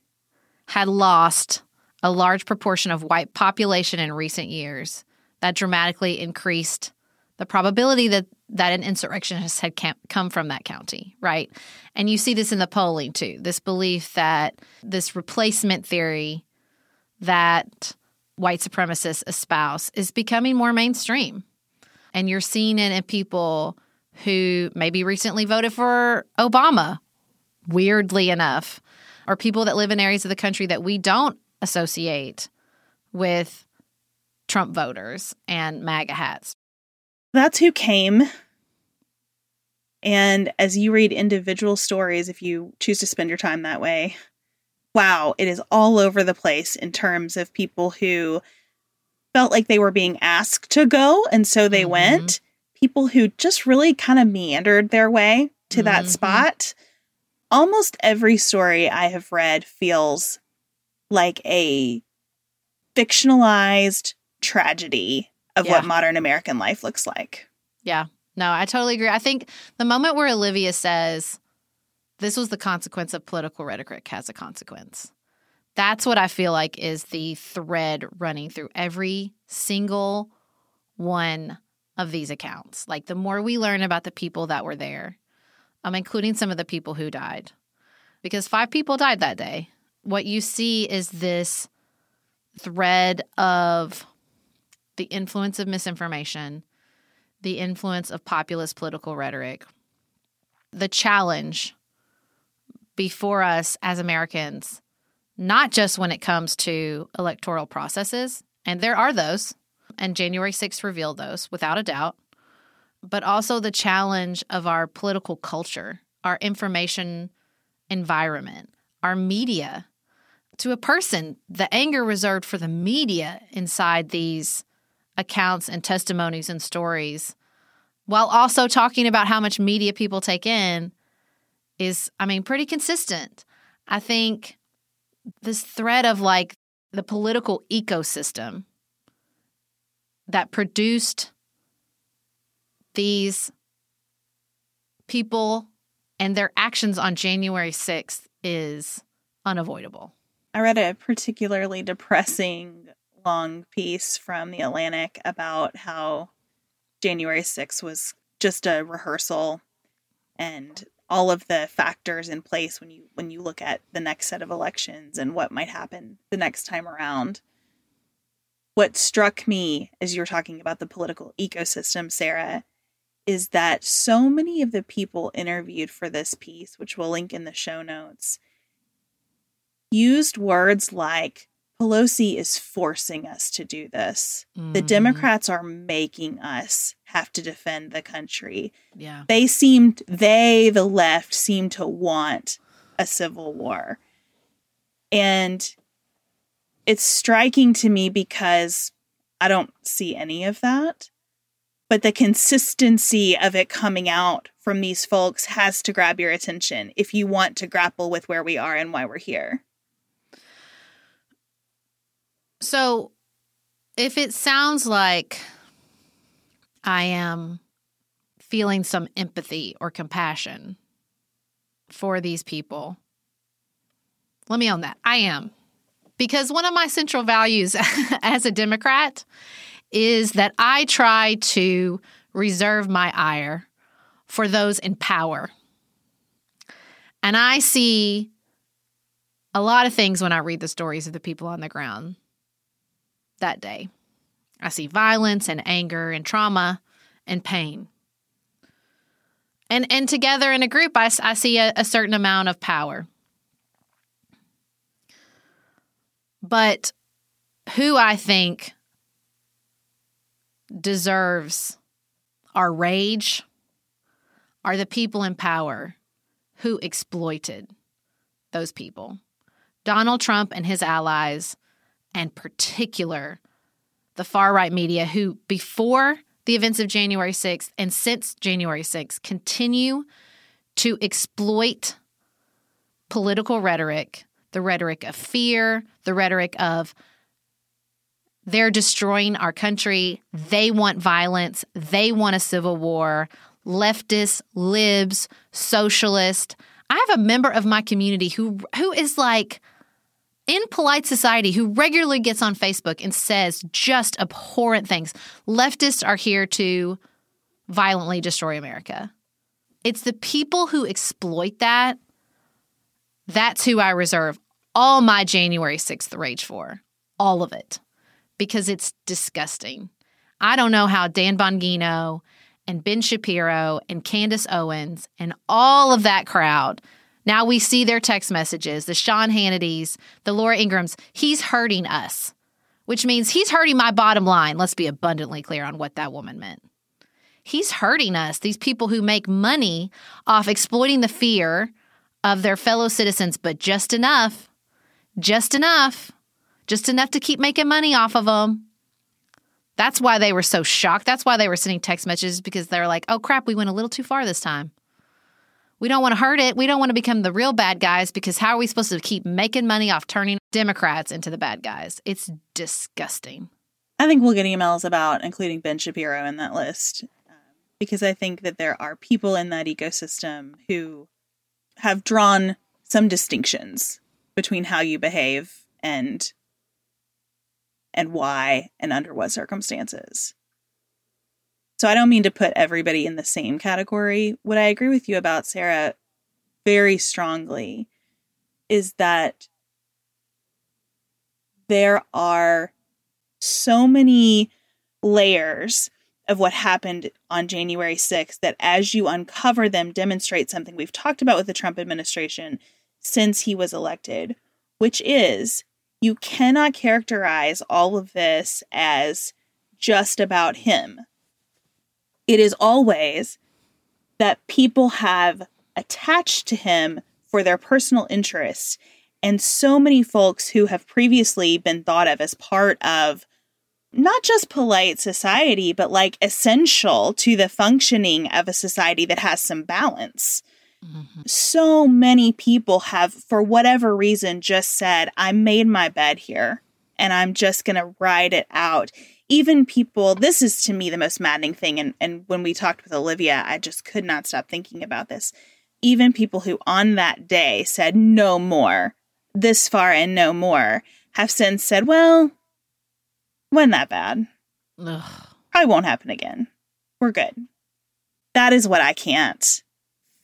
S2: had lost a large proportion of white population in recent years that dramatically increased the probability that that an insurrectionist had come from that county, right? And you see this in the polling too. This belief that this replacement theory that white supremacists espouse is becoming more mainstream. And you're seeing it in people who maybe recently voted for Obama, weirdly enough, or people that live in areas of the country that we don't associate with Trump voters and MAGA hats.
S1: That's who came. And as you read individual stories, if you choose to spend your time that way, wow, it is all over the place in terms of people who felt like they were being asked to go and so they mm-hmm. went. People who just really kind of meandered their way to mm-hmm. that spot. Almost every story I have read feels like a fictionalized tragedy of yeah. what modern American life looks like.
S2: Yeah. No, I totally agree. I think the moment where Olivia says, this was the consequence of political rhetoric has a consequence. That's what I feel like is the thread running through every single one of these accounts. Like the more we learn about the people that were there, um, including some of the people who died, because five people died that day what you see is this thread of the influence of misinformation, the influence of populist political rhetoric, the challenge before us as Americans, not just when it comes to electoral processes, and there are those, and January 6th revealed those without a doubt, but also the challenge of our political culture, our information environment, our media. To a person, the anger reserved for the media inside these accounts and testimonies and stories, while also talking about how much media people take in, is, I mean, pretty consistent. I think this thread of like the political ecosystem that produced these people and their actions on January 6th is unavoidable.
S1: I read a particularly depressing long piece from the Atlantic about how January 6th was just a rehearsal and all of the factors in place when you when you look at the next set of elections and what might happen the next time around. What struck me as you were talking about the political ecosystem, Sarah, is that so many of the people interviewed for this piece, which we'll link in the show notes, used words like Pelosi is forcing us to do this. Mm. The Democrats are making us have to defend the country.
S2: Yeah.
S1: They seemed, they, the left, seemed to want a civil war. And it's striking to me because I don't see any of that. But the consistency of it coming out from these folks has to grab your attention if you want to grapple with where we are and why we're here.
S2: So, if it sounds like I am feeling some empathy or compassion for these people, let me own that. I am. Because one of my central values as a Democrat is that I try to reserve my ire for those in power. And I see a lot of things when I read the stories of the people on the ground that day. I see violence and anger and trauma and pain. And, and together in a group, I, I see a, a certain amount of power. But who I think deserves our rage are the people in power who exploited those people. Donald Trump and his allies and particular the far right media who, before the events of January 6th and since January 6th, continue to exploit political rhetoric, the rhetoric of fear, the rhetoric of they're destroying our country, they want violence, they want a civil war, leftists, libs, socialist. I have a member of my community who who is like in polite society who regularly gets on Facebook and says just abhorrent things. Leftists are here to violently destroy America. It's the people who exploit that. That's who I reserve all my January 6th rage for. All of it. Because it's disgusting. I don't know how Dan Bongino and Ben Shapiro and Candace Owens and all of that crowd now we see their text messages, the Sean Hannitys, the Laura Ingraham's. He's hurting us, which means he's hurting my bottom line. Let's be abundantly clear on what that woman meant. He's hurting us, these people who make money off exploiting the fear of their fellow citizens, but just enough, just enough, just enough to keep making money off of them. That's why they were so shocked. That's why they were sending text messages because they're like, oh crap, we went a little too far this time. We don't want to hurt it. We don't want to become the real bad guys because how are we supposed to keep making money off turning Democrats into the bad guys? It's disgusting.
S1: I think we'll get emails about including Ben Shapiro in that list um, because I think that there are people in that ecosystem who have drawn some distinctions between how you behave and and why and under what circumstances. So I don't mean to put everybody in the same category. What I agree with you about, Sarah, very strongly is that there are so many layers of what happened on January 6th that as you uncover them demonstrate something we've talked about with the Trump administration since he was elected, which is you cannot characterize all of this as just about him. It is always that people have attached to him for their personal interests. And so many folks who have previously been thought of as part of not just polite society, but like essential to the functioning of a society that has some balance. Mm-hmm. So many people have, for whatever reason, just said, I made my bed here and I'm just going to ride it out. Even people, this is to me the most maddening thing. And, and when we talked with Olivia, I just could not stop thinking about this. Even people who on that day said, no more, this far and no more, have since said, well, wasn't that bad. Ugh. Probably won't happen again. We're good. That is what I can't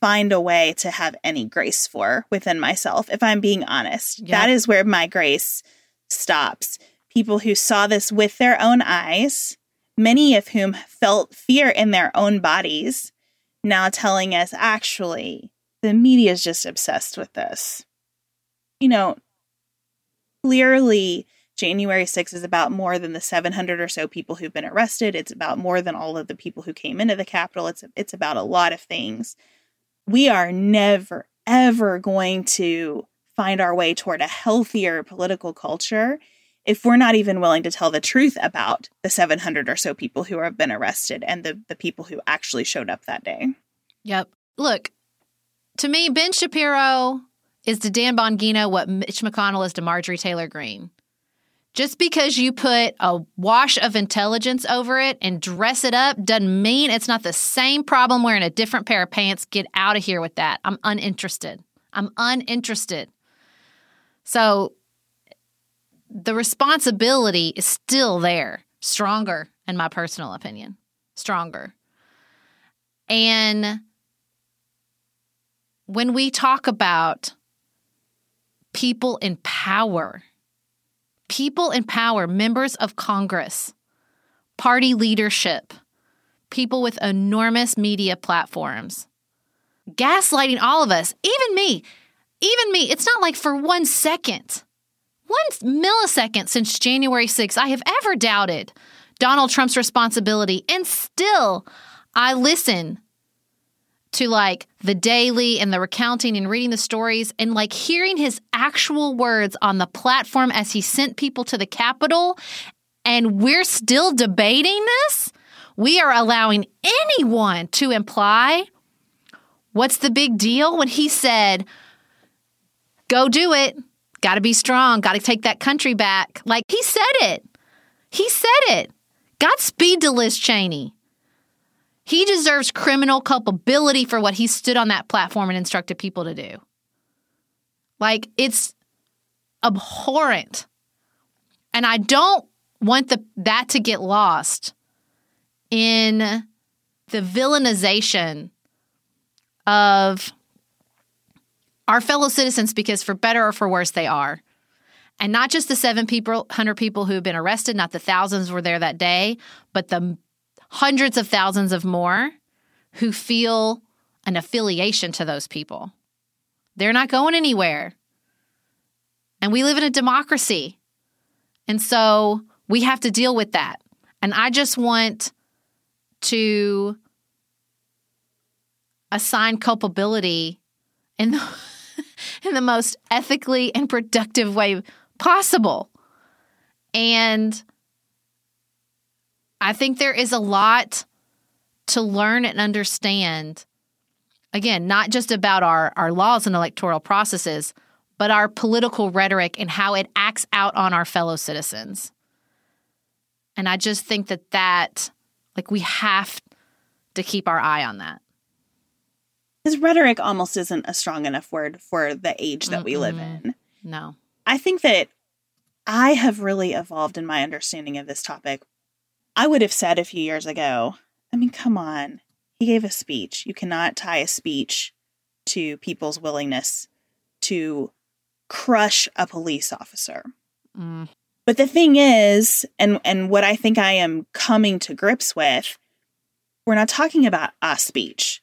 S1: find a way to have any grace for within myself, if I'm being honest. Yep. That is where my grace stops. People who saw this with their own eyes, many of whom felt fear in their own bodies, now telling us actually, the media is just obsessed with this. You know, clearly January 6th is about more than the 700 or so people who've been arrested. It's about more than all of the people who came into the Capitol. It's it's about a lot of things. We are never ever going to find our way toward a healthier political culture if we're not even willing to tell the truth about the 700 or so people who have been arrested and the the people who actually showed up that day.
S2: Yep. Look, to me, Ben Shapiro is to Dan Bongino what Mitch McConnell is to Marjorie Taylor Greene. Just because you put a wash of intelligence over it and dress it up doesn't mean it's not the same problem wearing a different pair of pants. Get out of here with that. I'm uninterested. I'm uninterested. So the responsibility is still there, stronger, in my personal opinion. Stronger. And when we talk about people in power, people in power, members of Congress, party leadership, people with enormous media platforms, gaslighting all of us, even me, even me. It's not like for one second, one millisecond since January 6th, I have ever doubted Donald Trump's responsibility. And still, I listen to like the daily and the recounting and reading the stories and like hearing his actual words on the platform as he sent people to the Capitol. And we're still debating this. We are allowing anyone to imply what's the big deal when he said, go do it. Got to be strong. Got to take that country back. Like he said it. He said it. Godspeed to Liz Cheney. He deserves criminal culpability for what he stood on that platform and instructed people to do. Like, it's abhorrent. And I don't want the, that to get lost in the villainization of our fellow citizens because, for better or for worse, they are. And not just the seven people, hundred people who have been arrested, not the thousands were there that day, but the hundreds of thousands of more who feel an affiliation to those people. They're not going anywhere. And we live in a democracy. And so we have to deal with that. And I just want to assign culpability in the, in the most ethically and productive way possible. And I think there is a lot to learn and understand. Again, not just about our, our laws and electoral processes, but our political rhetoric and how it acts out on our fellow citizens. And I just think that that, like, we have to keep our eye on that.
S1: His rhetoric almost isn't a strong enough word for the age that Mm-mm. we live in.
S2: No.
S1: I think that I have really evolved in my understanding of this topic I would have said a few years ago, I mean, come on. He gave a speech. You cannot tie a speech to people's willingness to crush a police officer. Mm.
S7: But the thing is, and and what I think I am coming to grips with, we're not talking about a speech.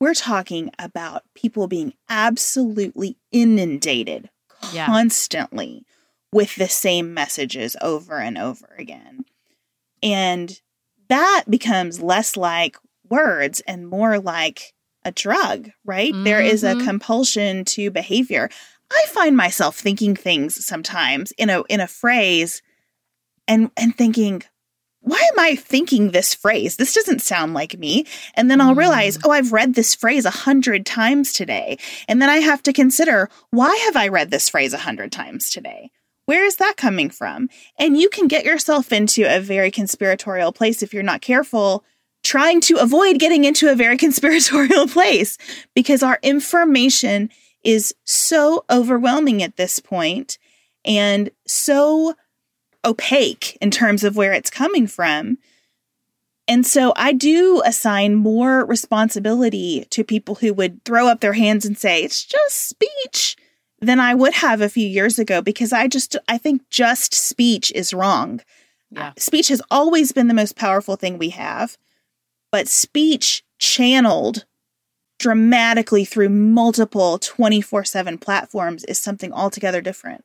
S7: We're talking about people being absolutely inundated
S2: Yeah.
S7: constantly with the same messages over and over again. And that becomes less like words and more like a drug, right? There is a
S2: Mhm.
S7: compulsion to behavior. I find myself thinking things sometimes in a in a phrase and and thinking, why am I thinking this phrase? This doesn't sound like me. And then I'll realize, mm. oh, I've read this phrase a hundred times today. And then I have to consider, why have I read this phrase a hundred times today? Where is that coming from? And you can get yourself into a very conspiratorial place if you're not careful, trying to avoid getting into a very conspiratorial place because our information is so overwhelming at this point and so opaque in terms of where it's coming from. And so I do assign more responsibility to people who would throw up their hands and say, it's just speech than I would have a few years ago because I just, I think just speech is wrong.
S2: Yeah.
S7: Speech has always been the most powerful thing we have, but speech channeled dramatically through multiple 24 7 platforms is something altogether different.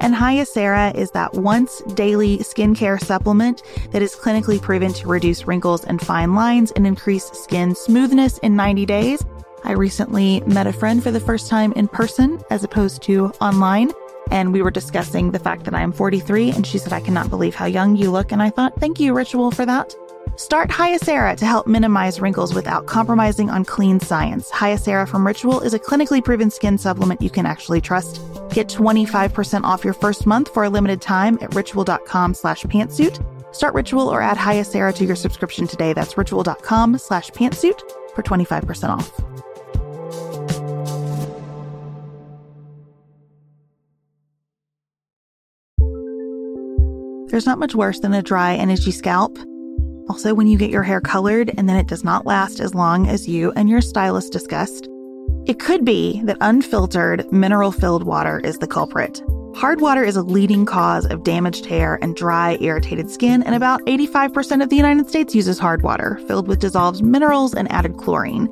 S1: and Hyacera is that once daily skincare supplement that is clinically proven to reduce wrinkles and fine lines and increase skin smoothness in 90 days. I recently met a friend for the first time in person as opposed to online. And we were discussing the fact that I am 43, and she said, I cannot believe how young you look. And I thought, thank you, Ritual, for that. Start Hyacera to help minimize wrinkles without compromising on clean science. Hyacera from Ritual is a clinically proven skin supplement you can actually trust. Get 25% off your first month for a limited time at ritual.com slash pantsuit. Start Ritual or add Hyacera to your subscription today. That's ritual.com slash pantsuit for 25% off. There's not much worse than a dry itchy scalp. Also, when you get your hair colored and then it does not last as long as you and your stylist discussed, it could be that unfiltered, mineral filled water is the culprit. Hard water is a leading cause of damaged hair and dry, irritated skin, and about 85% of the United States uses hard water, filled with dissolved minerals and added chlorine.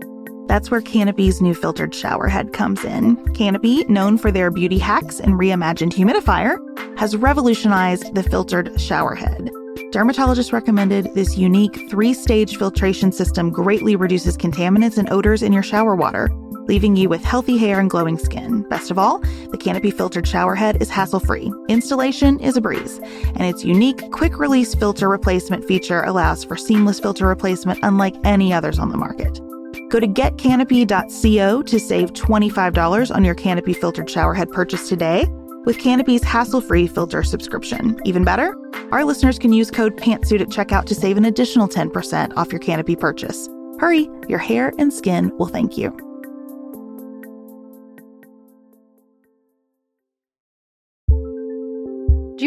S1: That's where Canopy's new filtered shower head comes in. Canopy, known for their beauty hacks and reimagined humidifier, has revolutionized the filtered shower head. Dermatologists recommended this unique three stage filtration system greatly reduces contaminants and odors in your shower water, leaving you with healthy hair and glowing skin. Best of all, the Canopy filtered shower head is hassle free. Installation is a breeze, and its unique quick release filter replacement feature allows for seamless filter replacement unlike any others on the market. Go to getcanopy.co to save $25 on your Canopy filtered shower head purchase today with Canopy's hassle-free filter subscription. Even better, our listeners can use code PANTSUIT at checkout to save an additional 10% off your Canopy purchase. Hurry, your hair and skin will thank you.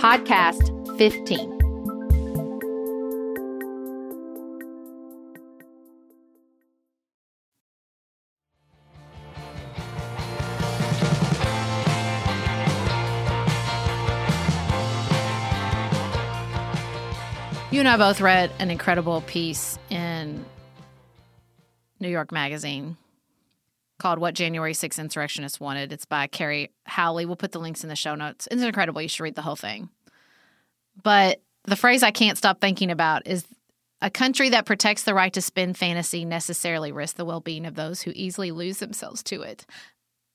S2: Podcast 15. You and I both read an incredible piece in New York Magazine called What January 6th Insurrectionists Wanted. It's by Kerry Howley. We'll put the links in the show notes. It's incredible. You should read the whole thing. But the phrase I can't stop thinking about is a country that protects the right to spin fantasy necessarily risks the well being of those who easily lose themselves to it.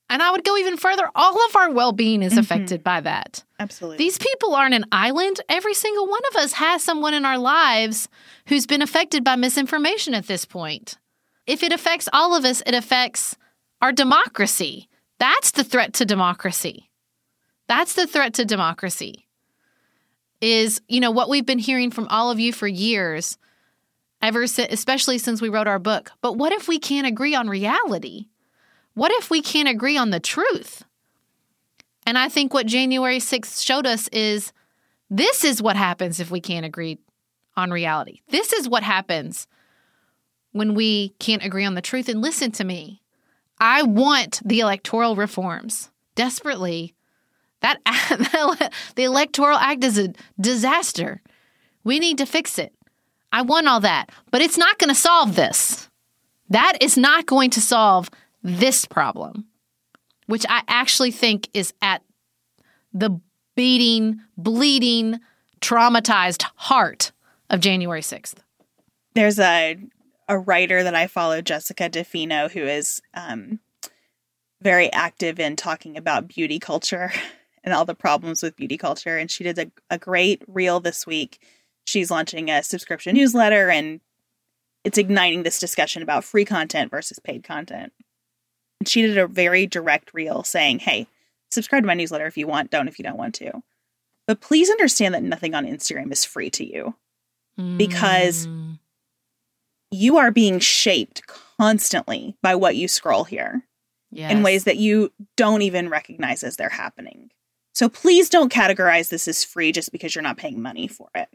S2: And I would go even further. All of our well being is
S1: Mhm.
S2: affected by that.
S1: Absolutely.
S2: These people aren't an island. Every single one of us has someone in our lives who's been affected by misinformation at this point. If it affects all of us, it affects our democracy. That's the threat to democracy. That's the threat to democracy. Is, you know, what we've been hearing from all of you for years, ever since, especially since we wrote our book. But what if we can't agree on reality? What if we can't agree on the truth? And I think what January 6th showed us is this is what happens if we can't agree on reality. This is what happens when we can't agree on the truth. And listen to me. I want the electoral reforms desperately. That the electoral act is a disaster. We need to fix it. I want all that, but it's not going to solve this. That is not going to solve this problem, which I actually think is at the beating, bleeding, traumatized heart of January 6th.
S1: There's a a writer that I follow, Jessica DeFino, who is um, very active in talking about beauty culture and all the problems with beauty culture. And she did a, a great reel this week. She's launching a subscription newsletter and it's igniting this discussion about free content versus paid content. And she did a very direct reel saying, hey, subscribe to my newsletter if you want, don't if you don't want to. But please understand that nothing on Instagram is free to you because
S2: Mm.
S1: You are being shaped constantly by what you scroll here
S2: Yes.
S1: in ways that you don't even recognize as they're happening. So please don't categorize this as free just because you're not paying money for it.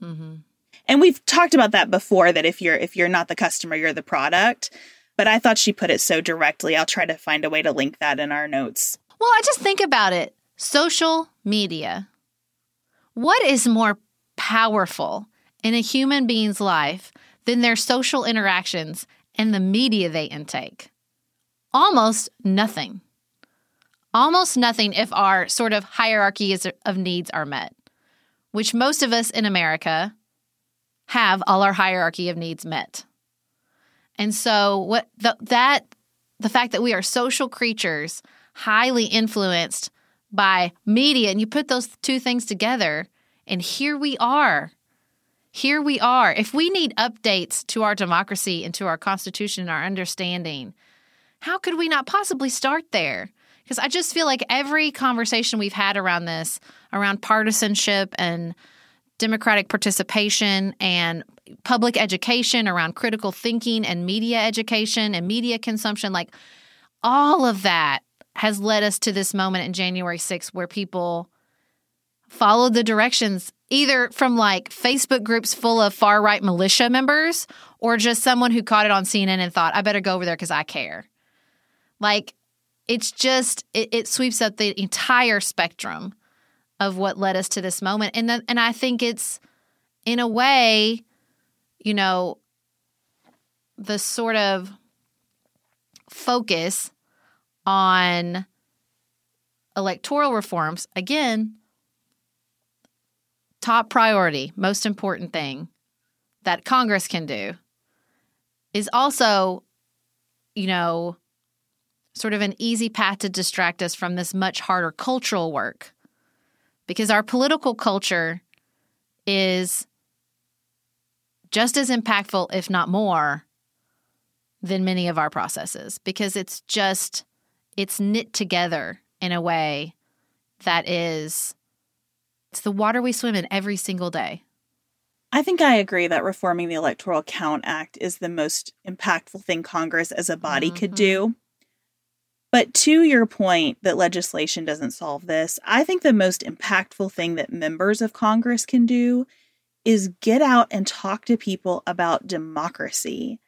S2: Mhm.
S1: And we've talked about that before that if you're if you're not the customer, you're the product. But I thought she put it so directly. I'll try to find a way to link that in our notes.
S2: Well, I just think about it. Social media. What is more powerful in a human being's life than their social interactions and the media they intake? Almost nothing. Almost nothing if our sort of hierarchy of needs are met, which most of us in America have all our hierarchy of needs met. And so what the, that the fact that we are social creatures highly influenced by media and you put those two things together and here we are here we are. If we need updates to our democracy and to our constitution and our understanding how could we not possibly start there? Because i just feel like every conversation we've had around this around partisanship and democratic participation and public education around critical thinking and media education and media consumption like all of that has led us to this moment in January 6th where people followed the directions either from like Facebook groups full of far right militia members or just someone who caught it on CNN and thought, I better go over there because I care. Like, it's just, it, it sweeps up the entire spectrum of what led us to this moment. And, then, and I think it's, in a way, you know, the sort of focus on electoral reforms, again, top priority, most important thing that Congress can do is also, you know, sort of an easy path to distract us from this much harder cultural work. Because our political culture is just as impactful, if not more, than many of our processes because it's just it's knit together in a way that is it's the water we swim in every single day.
S1: I think I agree that reforming the Electoral Count Act is the most impactful thing Congress as a body could mm-hmm. do. But to your point that legislation doesn't solve this, I think the most impactful thing that members of Congress can do is get out and talk to people about democracy.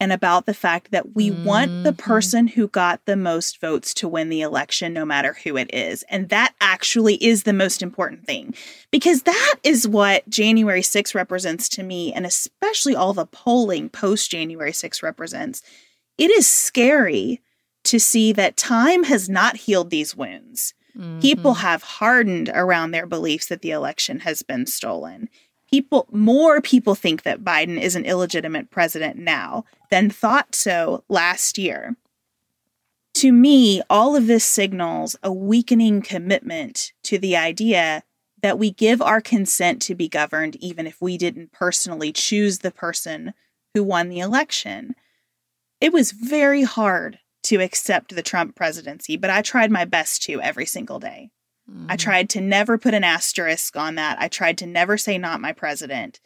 S1: And about the fact that we want the
S2: Mhm.
S1: person who got the most votes to win the election, no matter who it is. And that actually is the most important thing because that is what January 6 represents to me, and especially all the polling post January 6 represents. It is scary to see that time has not healed these wounds. People
S2: Mhm.
S1: have hardened around their beliefs that the election has been stolen. People more people think that Biden is an illegitimate president now than thought so last year. To me, all of this signals a weakening commitment to the idea that we give our consent to be governed even if we didn't personally choose the person who won the election. It was very hard to accept the Trump presidency, but I tried my best to every single day. I mm-hmm. tried to never put an asterisk on that. I tried to never say not my president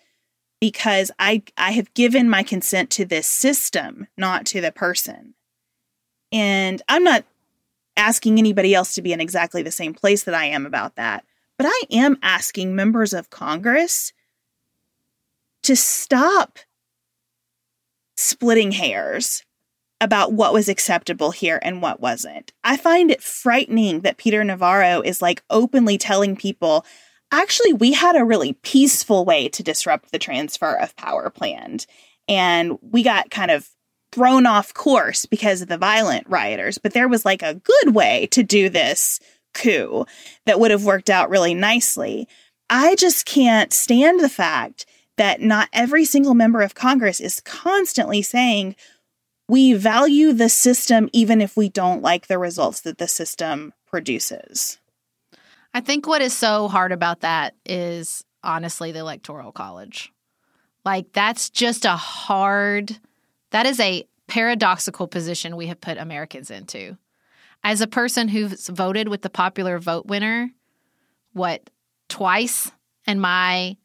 S1: because I I have given my consent to this system, not to the person. And I'm not asking anybody else to be in exactly the same place that I am about that, but I am asking members of Congress to stop splitting hairs about what was acceptable here and what wasn't. I find it frightening that Peter Navarro is like openly telling people, actually, we had a really peaceful way to disrupt the transfer of power planned. And we got kind of thrown off course because of the violent rioters, but there was like a good way to do this coup that would have worked out really nicely. I just can't stand the fact that not every single member of Congress is constantly saying, we value the system even if we don't like the results that the system produces.
S2: I think what is so hard about that is honestly the electoral college. Like that's just a hard that is a paradoxical position we have put Americans into. As a person who's voted with the popular vote winner, what twice in my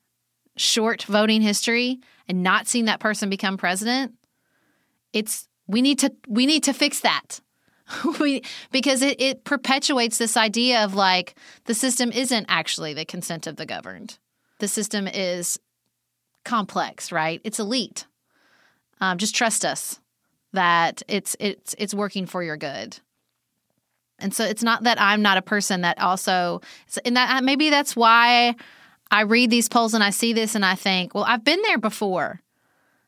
S2: short voting history and not seen that person become president, it's we need to we need to fix that. we because it, it perpetuates this idea of like the system isn't actually the consent of the governed. The system is complex, right? It's elite. Um, just trust us that it's it's it's working for your good. And so it's not that I'm not a person that also and that maybe that's why I read these polls and I see this and I think, well, I've been there before.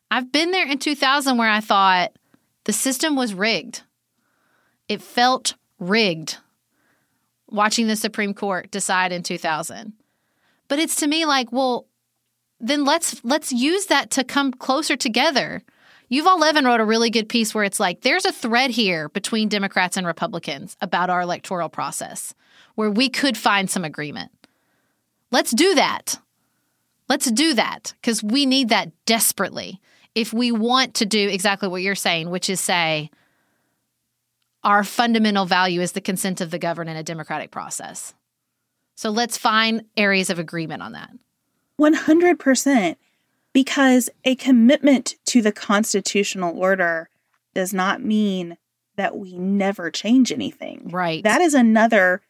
S2: I've been there in 2000 where I thought the system was rigged. It felt rigged watching the Supreme Court decide in 2000. But it's to me like, well, then let's let's use that to come closer together. Yuval Levin wrote a really good piece where it's like there's a thread here between Democrats and Republicans about our electoral process where we could find some agreement. Let's do that. Let's do that because we need that desperately if we want to do exactly what you're saying, which is say our fundamental value is the consent of the governed in a democratic process. So let's find areas of agreement on that.
S1: 100%. Because a commitment to the constitutional order does not mean that we never change anything.
S2: Right.
S1: That is another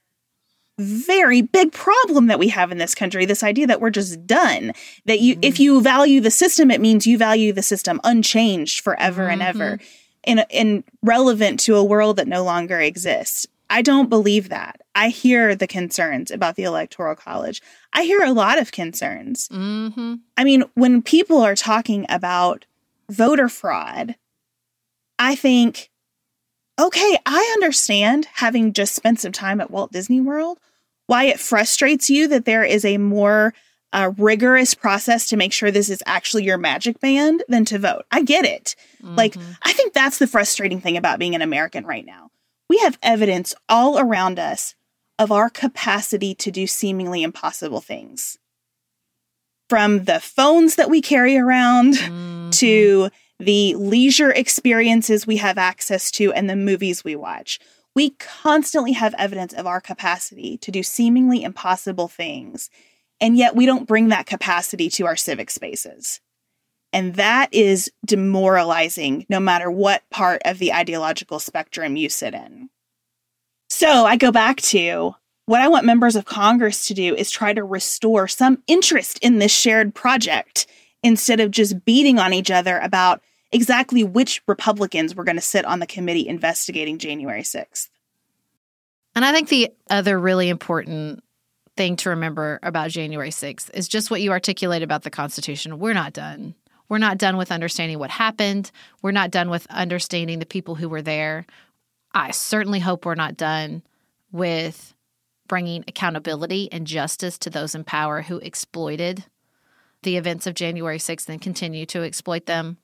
S1: very big problem that we have in this country this idea that we're just done that you if you value the system it means you value the system unchanged forever and ever and and relevant to a world that no longer exists. I don't believe that. I hear the concerns about the electoral college. I hear a lot of concerns.
S2: Mm-hmm.
S1: I mean, when people are talking about voter fraud, I think, okay, I understand having just spent some time at Walt Disney World, why it frustrates you that there is a more uh, rigorous process to make sure this is actually your magic band than to vote. I get it. Like, I think that's the frustrating thing about being an American right now. We have evidence all around us of our capacity to do seemingly impossible things from the phones that we carry around to the leisure experiences we have access to and the movies we watch. We constantly have evidence of our capacity to do seemingly impossible things, and yet we don't bring that capacity to our civic spaces. And that is demoralizing no matter what part of the ideological spectrum you sit in. So I go back to what I want members of Congress to do is try to restore some interest in this shared project instead of just beating on each other about exactly which Republicans were going to sit on the committee investigating January 6th.
S2: And I think the other really important thing to remember about January 6th is just what you articulate about the Constitution. We're not done. We're not done with understanding what happened. We're not done with understanding the people who were there. I certainly hope we're not done with bringing accountability and justice to those in power who exploited the events of January 6th and continue to exploit them.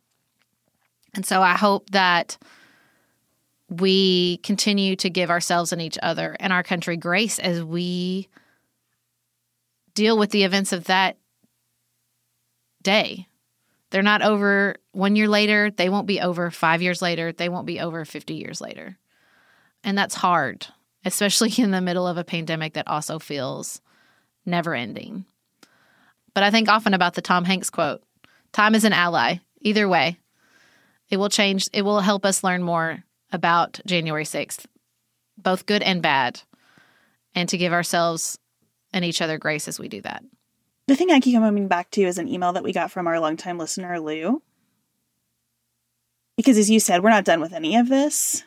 S2: And so I hope that we continue to give ourselves and each other and our country grace as we deal with the events of that day. They're not over one year later. They won't be over five years later. They won't be over 50 years later. And that's hard, especially in the middle of a pandemic that also feels never ending. But I think often about the Tom Hanks quote time is an ally. Either way, it will change, it will help us learn more about January 6th, both good and bad, and to give ourselves and each other grace as we do that.
S1: The thing I keep coming back to is an email that we got from our longtime listener, Lou. Because as you said, we're not done with any of this.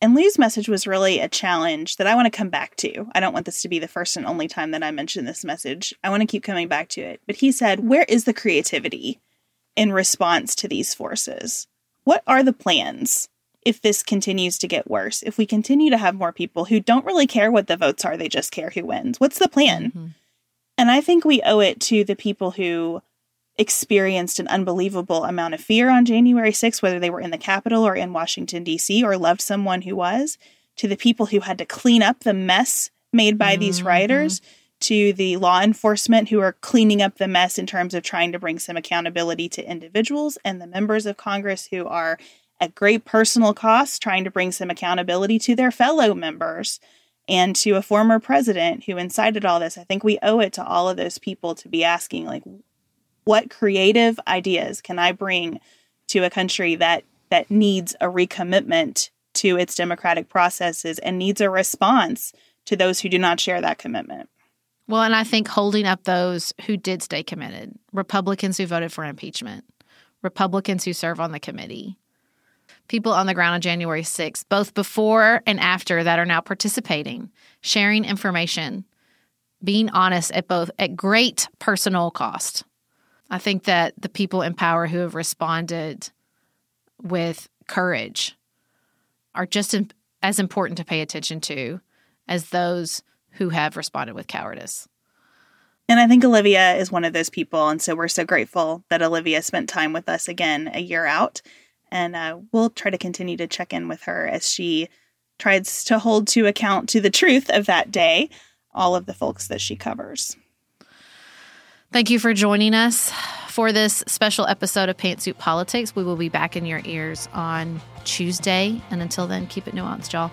S1: And Lou's message was really a challenge that I want to come back to. I don't want this to be the first and only time that I mention this message. I want to keep coming back to it. But he said, Where is the creativity in response to these forces? What are the plans if this continues to get worse? If we continue to have more people who don't really care what the votes are, they just care who wins. What's the plan? Mm-hmm. And I think we owe it to the people who experienced an unbelievable amount of fear on January 6th, whether they were in the Capitol or in Washington, D.C., or loved someone who was, to the people who had to clean up the mess made by mm-hmm. these rioters, to the law enforcement who are cleaning up the mess in terms of trying to bring some accountability to individuals, and the members of Congress who are at great personal cost trying to bring some accountability to their fellow members and to a former president who incited all this. I think we owe it to all of those people to be asking, like, what creative ideas can I bring to a country that that needs a recommitment to its democratic processes and needs a response to those who do not share that commitment?
S2: Well, and I think holding up those who did stay committed, Republicans who voted for impeachment, Republicans who serve on the committee, people on the ground on January 6th, both before and after that are now participating, sharing information, being honest at both at great personal cost. I think that the people in power who have responded with courage are just as important to pay attention to as those who have responded with cowardice.
S1: And I think Olivia is one of those people. And so we're so grateful that Olivia spent time with us again a year out. And uh, we'll try to continue to check in with her as she tries to hold to account to the truth of that day all of the folks that she covers.
S2: Thank you for joining us for this special episode of Pantsuit Politics. We will be back in your ears on Tuesday. And until then, keep it nuanced, y'all.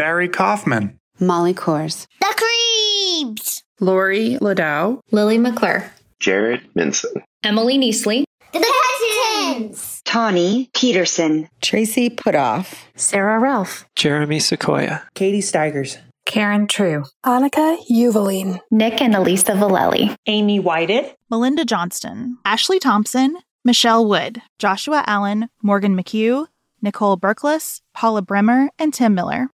S8: Barry Kaufman,
S9: Molly Kors,
S10: The Creeps,
S11: Lori Ladow,
S12: Lily McClure,
S13: Jared Minson,
S14: Emily Neasley,
S15: The Hesitons,
S16: Tawny Peterson,
S17: Tracy Putoff,
S18: Sarah Ralph,
S19: Jeremy Sequoia,
S20: Katie Steigers,
S21: Karen True,
S22: Annika Uvaline,
S23: Nick and Elisa Valelli,
S24: Amy Whited,
S1: Melinda Johnston, Ashley Thompson, Michelle Wood, Joshua Allen, Morgan McHugh, Nicole Berkless, Paula Bremer, and Tim Miller.